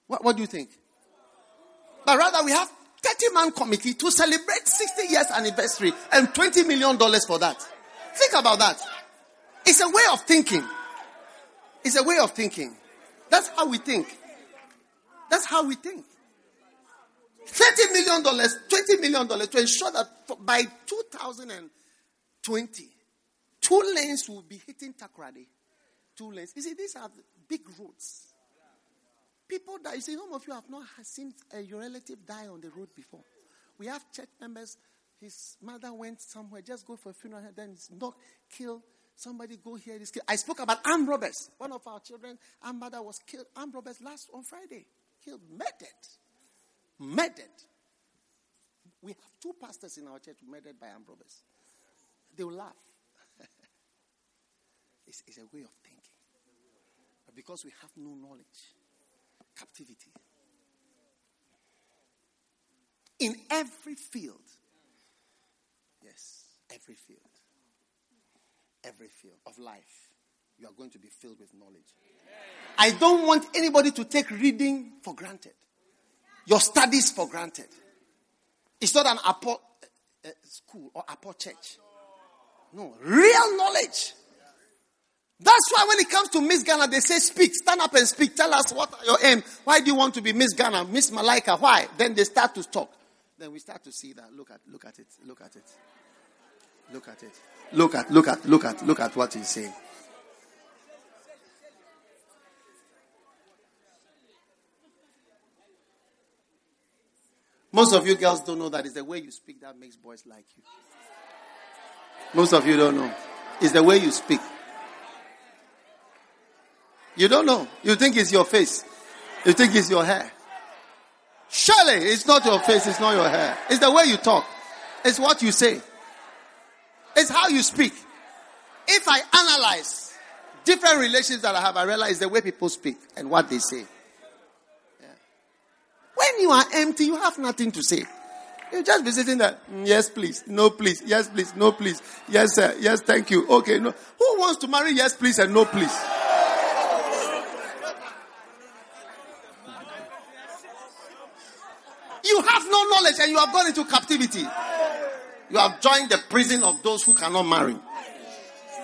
What, what do you think? But rather, we have 30 man committee to celebrate 60 years anniversary and $20 million for that. Think about that. It's a way of thinking. It's a way of thinking. That's how we think. That's how we think. $30 million, $20 million to ensure that by 2020, two lanes will be hitting Takoradi. Two lanes. You see, these are big roads. People die. You see, some of you have not seen your relative die on the road before. We have church members. His mother went somewhere, just go for a funeral, and then it's not killed Somebody go here. This I spoke about armed robbers. One of our children, our mother was killed. Armed robbers last on Friday. Killed, murdered. Murdered. We have two pastors in our church murdered by armed robbers. They will laugh. it's, it's, a way of thinking. But because we have no knowledge, captivity. In every field. Yes, every field every field of life, you are going to be filled with knowledge. I don't want anybody to take reading for granted, your studies for granted. It's not an Apo uh, school or Apo church. No, real knowledge. That's why when it comes to Miss Ghana, they say, speak, stand up and speak. Tell us what your aim. Why do you want to be Miss Ghana, Miss Malaika? Why? Then they start to talk. Then we start to see that. Look at, look at it. Look at it. Look at it. Look at, look at, look at, look at what he's saying. Most of you girls don't know that it's the way you speak that makes boys like you. Most of you don't know. It's the way you speak. You don't know. You think it's your face. You think it's your hair. Surely it's not your face, it's not your hair. It's the way you talk. It's what you say. It's how you speak. If I analyze different relations that I have, I realize the way people speak and what they say. Yeah. When you are empty, you have nothing to say. You just be sitting there. Mm, yes, please. No, please. Yes, please. No, please. Yes, sir. Yes, thank you. Okay, no. Who wants to marry yes, please and no, please? You have no knowledge and you have gone into captivity. You have joined the prison of those who cannot marry.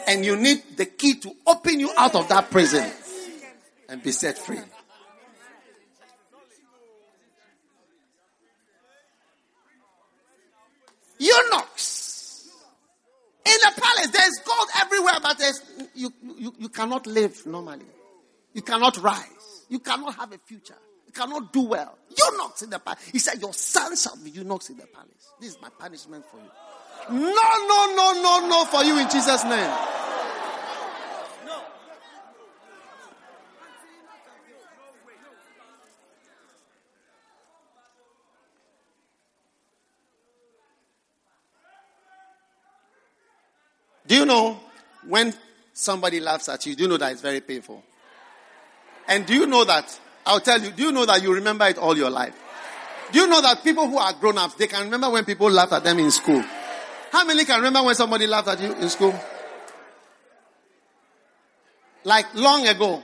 And you need the key to open you out of that prison and be set free. Eunuchs. In the palace, there's gold everywhere, but there's, you, you, you cannot live normally. You cannot rise. You cannot have a future. Cannot do well. Eunuchs in the palace. He said, Your sons shall be eunuchs in the palace. This is my punishment for you. No, no, no, no, no for you in Jesus' name. Do you know when somebody laughs at you, do you know that it's very painful? And do you know that, I'll tell you, do you know that you remember it all your life? Do you know that people who are grown ups, they can remember when people laughed at them in school? How many can remember when somebody laughed at you in school? Like long ago.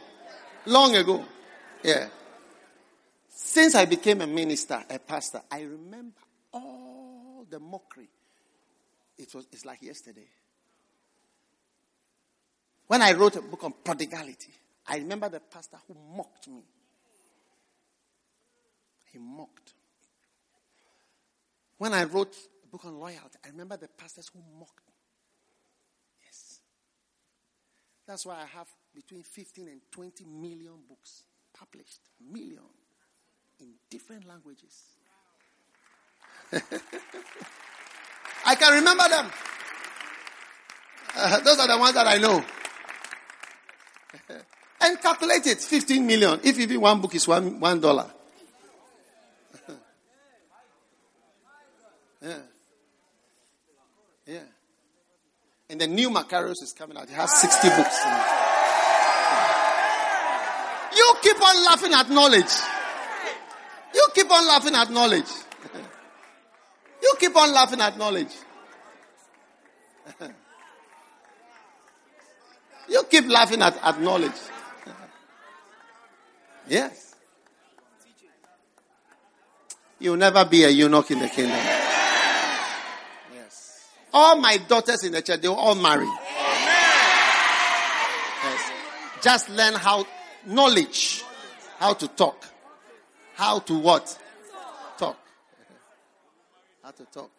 Long ago. Yeah. Since I became a minister, a pastor, I remember all the mockery. It was, it's like yesterday. When I wrote a book on prodigality, I remember the pastor who mocked me. He mocked. When I wrote a book on loyalty, I remember the pastors who mocked me. Yes. That's why I have between 15 and 20 million books published. Million. In different languages. I can remember them. Uh, those are the ones that I know. and calculate it 15 million. If even one book is one, one dollar. Yeah. Yeah. And the new Macarius is coming out. It has 60 books You keep on laughing at knowledge. You keep on laughing at knowledge. You keep on laughing at knowledge. you keep laughing at, at knowledge. yes. You'll never be a eunuch in the kingdom. All my daughters in the church, they will all marry. Yes. Just learn how, knowledge, how to talk, how to what? Talk. How to talk.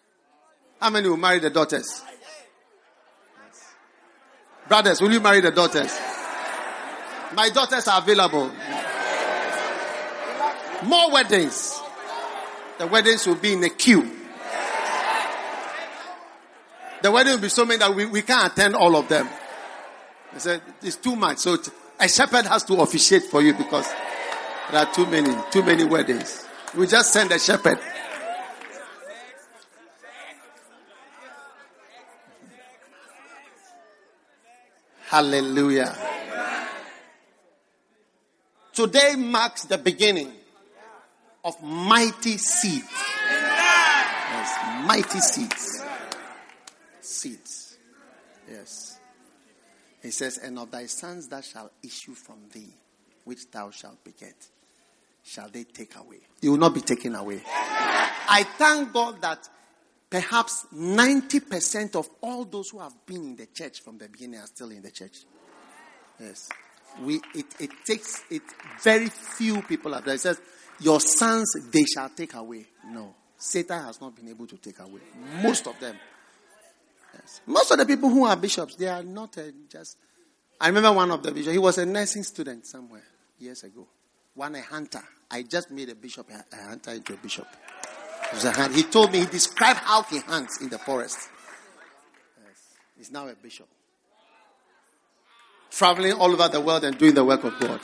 How many will marry the daughters? Yes. Brothers, will you marry the daughters? My daughters are available. More weddings. The weddings will be in a queue. The wedding will be so many that we, we can't attend all of them. They said it's too much. So a shepherd has to officiate for you because there are too many, too many weddings. We just send a shepherd. Hallelujah. Today marks the beginning of mighty seeds. Yes, mighty seeds. Seeds. Yes. He says, And of thy sons that shall issue from thee, which thou shalt beget, shall they take away. You will not be taken away. I thank God that perhaps 90% of all those who have been in the church from the beginning are still in the church. Yes. We, it, it takes, it, very few people are there. It says, your sons, they shall take away. No. Satan has not been able to take away. Most of them. Most of the people who are bishops, they are not uh, just. I remember one of the bishops, he was a nursing student somewhere years ago. One a hunter. I just made a bishop a hunter into a bishop. He told me, he described how he hunts in the forest. Yes. He's now a bishop. Traveling all over the world and doing the work of God.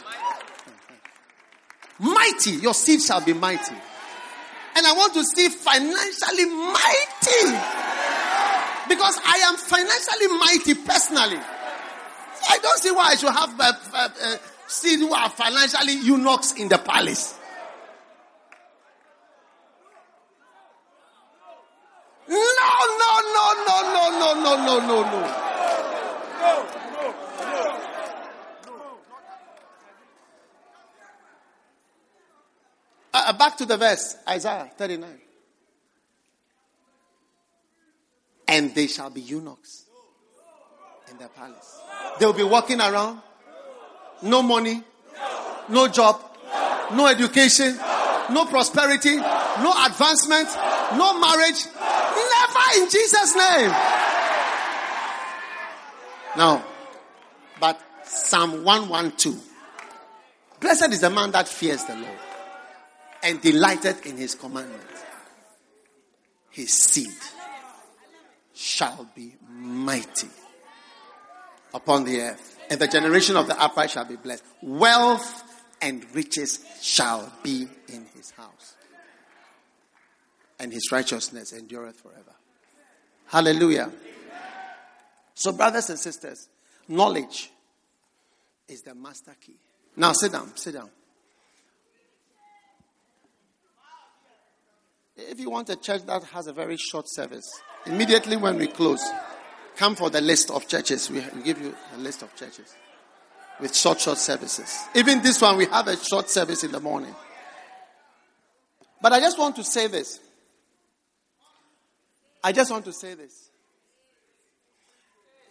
Mighty, your seed shall be mighty. And I want to see financially mighty. Because I am financially mighty personally. I don't see why I should have uh, uh, uh, seed who are financially eunuchs in the palace. No, no, no, no, no, no, no, no, no, no. Uh, back to the verse, Isaiah 39. And they shall be eunuchs in the palace. They will be walking around, no money, no job, no education, no prosperity, no advancement, no marriage. Never in Jesus' name. Now, but Psalm 112. Blessed is the man that fears the Lord and delighted in his commandments. His seed shall be mighty upon the earth, and the generation of the upright shall be blessed. Wealth and riches shall be in his house. And his righteousness endureth forever. Hallelujah. So, brothers and sisters, knowledge is the master key. Now, sit down, sit down. If you want a church that has a very short service, immediately when we close, come for the list of churches. We give you a list of churches with short, short services. Even this one, we have a short service in the morning. But I just want to say this. I just want to say this.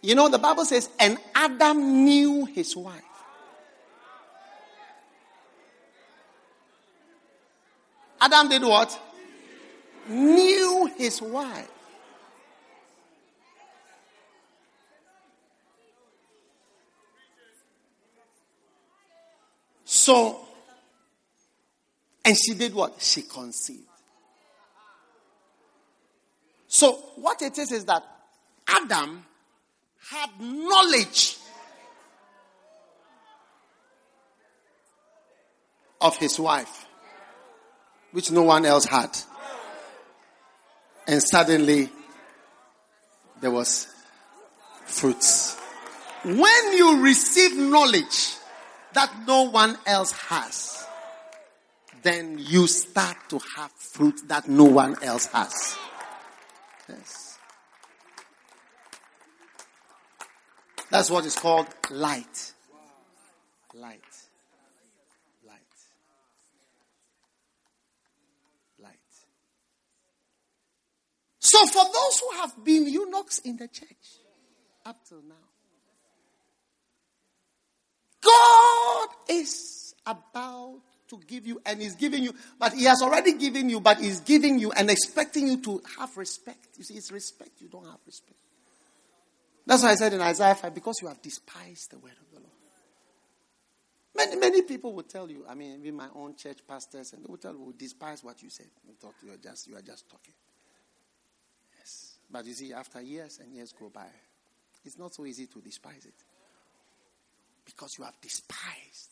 You know, the Bible says, and Adam knew his wife. Adam did what? Knew his wife. So, and she did what? She conceived. So, what it is is that Adam had knowledge of his wife, which no one else had. And suddenly, there was fruits. When you receive knowledge that no one else has, then you start to have fruit that no one else has. Yes. That's what is called light. Light. Light. Light. So for those who have been eunuchs in the church up till now, God is about to give you and he's giving you, but he has already given you, but he's giving you and expecting you to have respect. You see, it's respect. You don't have respect. That's why I said in Isaiah 5, because you have despised the word of the Lord. Many, many people will tell you, I mean, even my own church pastors, and they will tell you, despise what you said. We thought you are just, you are just talking. Yes. But you see, after years and years go by, it's not so easy to despise it. Because you have despised.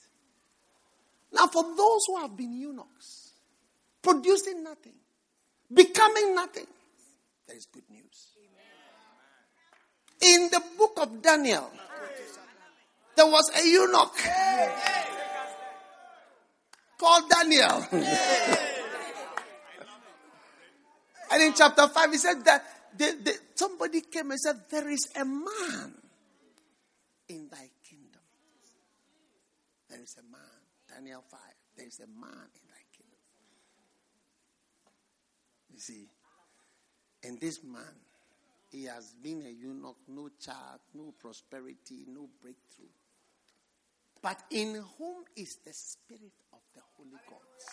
Now, for those who have been eunuchs, producing nothing, becoming nothing, there is good news. In the book of Daniel, there was a eunuch called Daniel. and in chapter 5, he said that somebody came and said, There is a man in thy kingdom. There is a man. Daniel 5. There is a man in thy kingdom. You see, and this man he has been a eunuch, no child, no prosperity, no breakthrough. But in whom is the Spirit of the Holy Ghost?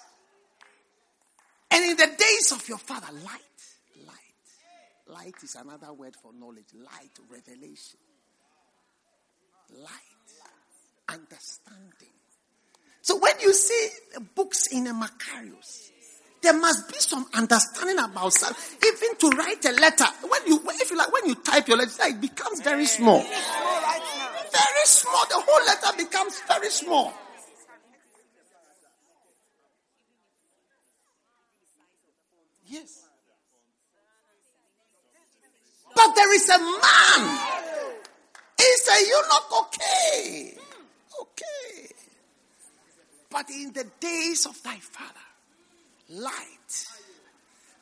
And in the days of your father, light, light. Light is another word for knowledge. Light, revelation. Light, understanding. So when you see books in a Macarius, there must be some understanding about self. Even to write a letter, when you, if you like, when you type your letter, it becomes very small. Very small. The whole letter becomes very small. Yes. But there is a man. He's a okay. Okay. But in the days of thy father, light,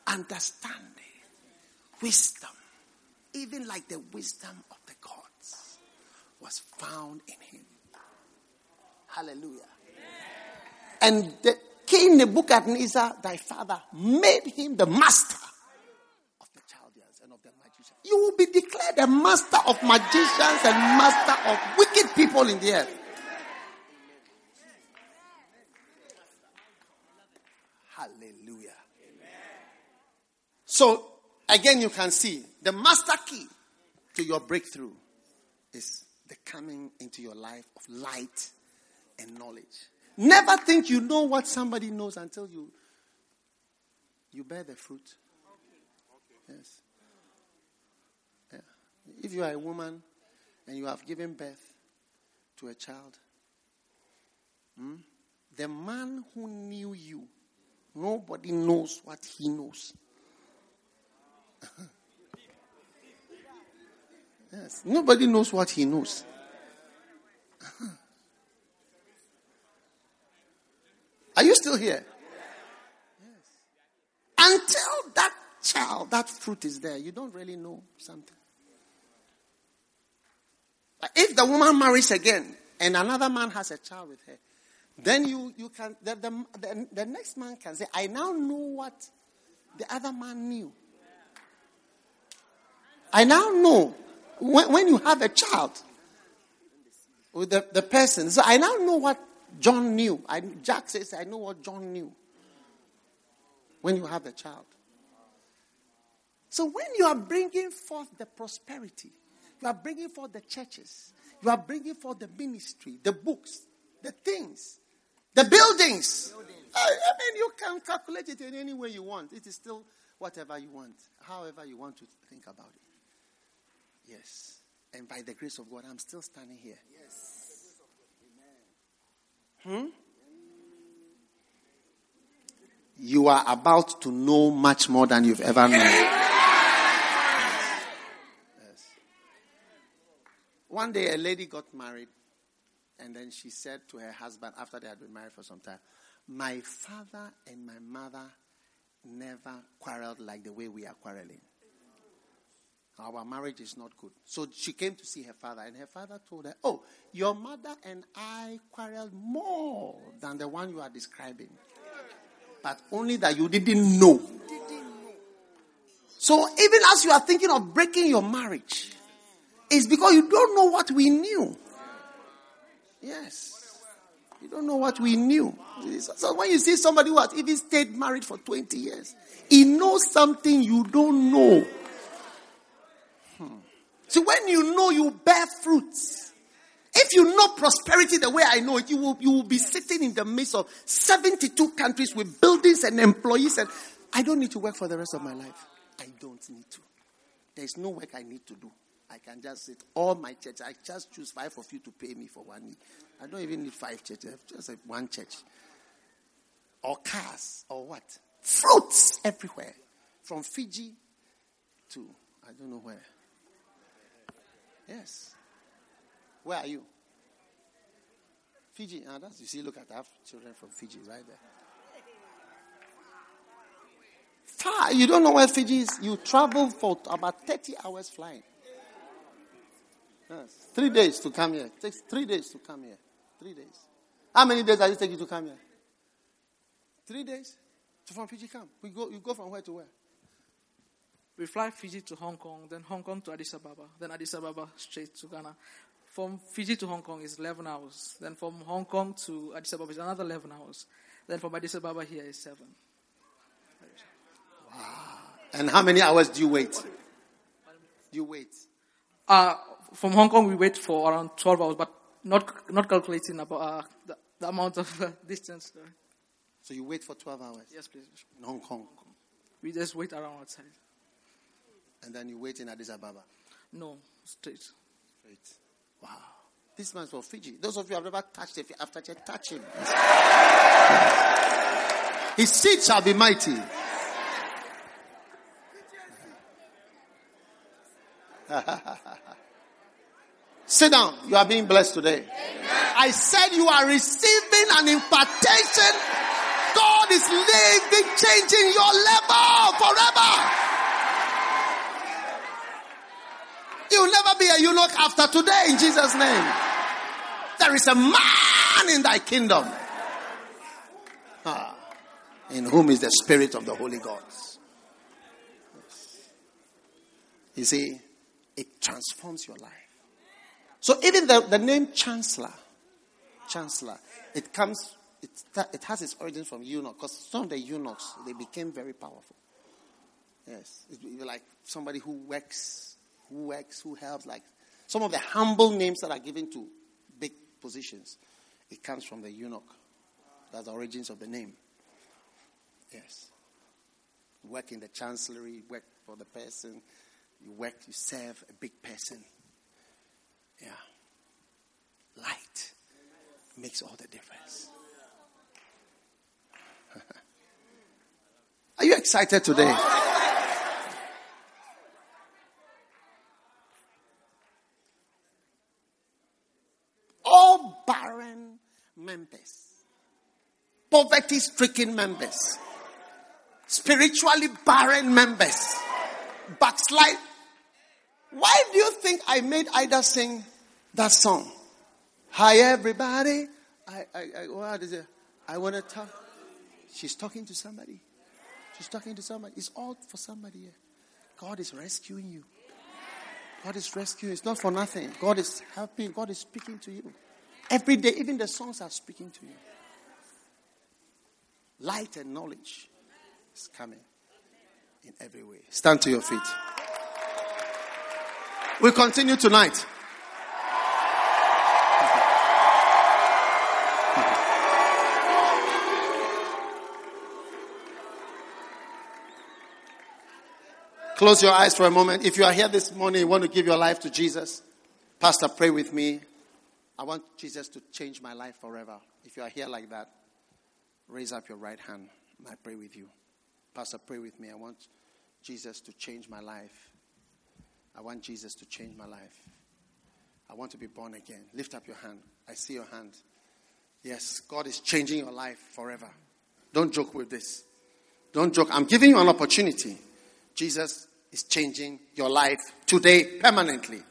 understanding, wisdom, even like the wisdom of the gods, was found in him. Hallelujah. And the king Nebuchadnezzar, thy father, made him the master of the Chaldeans and of the magicians. You will be declared a master of magicians and master of wicked people in the earth. Hallelujah. So, again, you can see the master key to your breakthrough is the coming into your life of light and knowledge. Never think you know what somebody knows until you you bear the fruit. Yes. Yeah. If you are a woman and you have given birth to a child, hmm, the man who knew you Nobody knows what he knows. Yes, nobody knows what he knows. Are you still here? Yes. Until that child, that fruit is there, you don't really know something. If the woman marries again and another man has a child with her, then you, you can, the, the, the, the next man can say, I now know what the other man knew. I now know when, when you have a child with the, the person. So I now know what John knew. I, Jack says, I know what John knew when you have a child. So when you are bringing forth the prosperity, you are bringing forth the churches, you are bringing forth the ministry, the books, the things, the buildings. I, I mean, you can calculate it in any way you want. It is still whatever you want, however you want to think about it. Yes. And by the grace of God, I'm still standing here. Yes. Hmm? You are about to know much more than you've ever known. Yes. yes. One day, a lady got married, and then she said to her husband, after they had been married for some time, My father and my mother never quarreled like the way we are quarreling. Our marriage is not good. So she came to see her father, and her father told her, Oh, your mother and I quarreled more than the one you are describing. But only that you didn't know. So even as you are thinking of breaking your marriage, it's because you don't know what we knew. Yes. You don't know what we knew. So when you see somebody who has even stayed married for 20 years, he knows something you don't know. So when you know you bear fruits, if you know prosperity the way I know it, you will, you will be sitting in the midst of 72 countries with buildings and employees and I don't need to work for the rest of my life. I don't need to. There's no work I need to do. I can just sit. All my church, I just choose five of you to pay me for one year. I don't even need five churches, just one church. Or cars, or what? Fruits everywhere. From Fiji to I don't know where. Yes. Where are you? Fiji. Ah, that's, you see, look at I have children from Fiji right there. Far. You don't know where Fiji is. You travel for about 30 hours flying. Yes. Three days to come here. It takes three days to come here. Three days. How many days does it take you to come here? Three days? So from Fiji come. We go, you go from where to where? We fly Fiji to Hong Kong, then Hong Kong to Addis Ababa, then Addis Ababa straight to Ghana. From Fiji to Hong Kong is 11 hours. Then from Hong Kong to Addis Ababa is another 11 hours. Then from Addis Ababa here is 7. Wow. And how many hours do you wait? Do you wait? Uh, from Hong Kong, we wait for around 12 hours, but not, not calculating about uh, the, the, amount of uh, distance. So you wait for 12 hours? Yes, please. In Hong Kong? We just wait around outside. And then you wait in Addis Ababa? No, straight. Straight. Wow. This man's from Fiji. Those of you who have never touched it, after church, touch him. His seed shall be mighty. Sit down. You are being blessed today. I said you are receiving an impartation. God is living, changing your level forever. Never be a eunuch after today in Jesus' name. There is a man in thy kingdom. Ah, in whom is the spirit of the Holy Ghost. You see, it transforms your life. So even the, the name chancellor, chancellor, it comes, it, it has its origins from eunuch because some of the eunuchs, they became very powerful. Yes, it's like somebody who works who works, who helps, like some of the humble names that are given to big positions. It comes from the eunuch. That's the origins of the name. Yes. Work in the chancellery, work for the person, you work, you serve a big person. Yeah. Light makes all the difference. Are you excited today? All barren members, poverty stricken members, spiritually barren members, backslide. Why do you think I made Ida sing that song? Hi, everybody. I, I, I what is it? I want to talk. She's talking to somebody. She's talking to somebody. It's all for somebody. God is rescuing you. God is rescuing. It's not for nothing. God is helping. God is speaking to you. Every day, even the songs are speaking to you. Light and knowledge is coming in every way. Stand to your feet. We continue tonight. Close your eyes for a moment. If you are here this morning, you want to give your life to Jesus, Pastor, pray with me. I want Jesus to change my life forever. If you are here like that, raise up your right hand and I pray with you. Pastor, pray with me. I want Jesus to change my life. I want Jesus to change my life. I want to be born again. Lift up your hand. I see your hand. Yes, God is changing your life forever. Don't joke with this. Don't joke. I'm giving you an opportunity. Jesus is changing your life today permanently.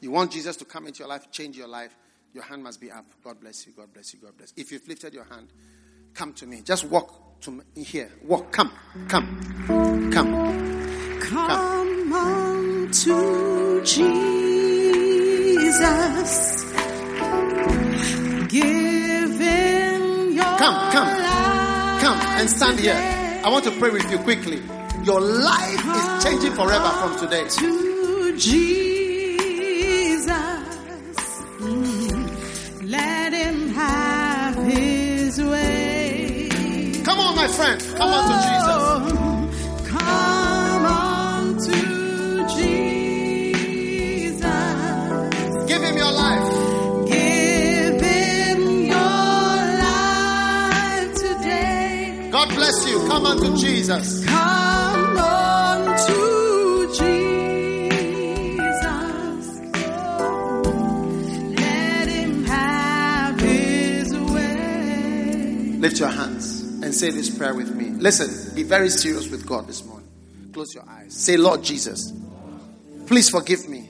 You want Jesus to come into your life, change your life, your hand must be up. God bless you, God bless you, God bless you. If you've lifted your hand, come to me. Just walk to me here. Walk, come, come, come. Come on to Jesus. Give Come, come, come and stand here. I want to pray with you quickly. Your life is changing forever from today. To Jesus. Mm. Let him have his way. Come on, my friend. Come on to Jesus. Come on to Jesus. Give him your life. Give him your life today. God bless you. Come on to Jesus. Lift your hands and say this prayer with me. Listen, be very serious with God this morning. Close your eyes. Say, Lord Jesus, please forgive me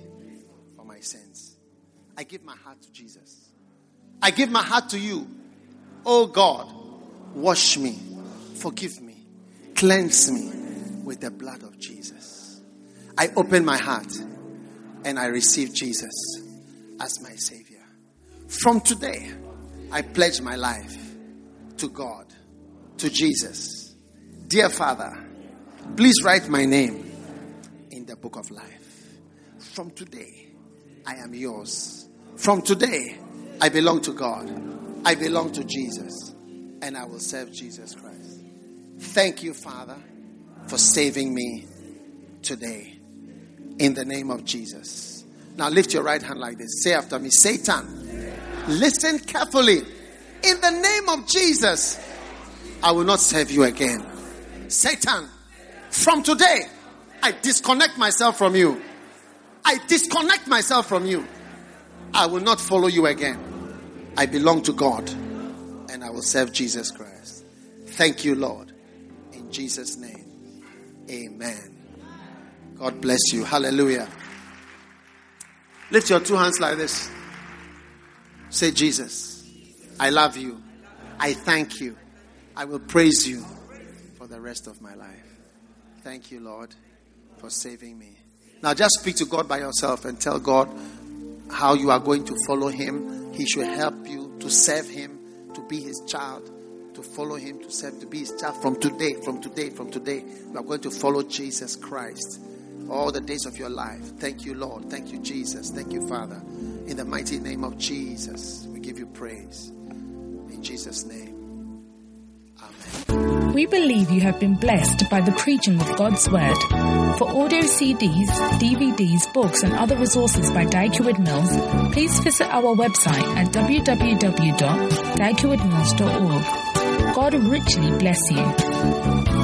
for my sins. I give my heart to Jesus. I give my heart to you. Oh God, wash me, forgive me, cleanse me with the blood of Jesus. I open my heart and I receive Jesus as my Savior. From today, I pledge my life to God, to Jesus. Dear Father, please write my name in the book of life. From today, I am yours. From today, I belong to God. I belong to Jesus. And I will serve Jesus Christ. Thank you, Father, for saving me today. In the name of Jesus. Now lift your right hand like this. Say after me, Satan, listen carefully. In the name of Jesus, I will not serve you again. Satan, from today, I disconnect myself from you. I disconnect myself from you. I will not follow you again. I belong to God and I will serve Jesus Christ. Thank you, Lord. In Jesus' name, amen. God bless you. Hallelujah. Lift your two hands like this. Say, Jesus, I love you. I thank you. I will praise you for the rest of my life. Thank you, Lord, for saving me. Now just speak to God by yourself and tell God how you are going to follow Him. He should help you to serve Him, to be His child, to follow Him, to serve, to be His child from today, from today, from today. You are going to follow Jesus Christ all the days of your life. Thank you, Lord. Thank you, Jesus. Thank you, Father. In the mighty name of Jesus, we give you praise. Jesus' name. Amen. We believe you have been blessed by the preaching of God's Word. For audio CDs, DVDs, books, and other resources by Dag Heward-Mills, please visit our website at www.daghewardmills.org. God richly bless you.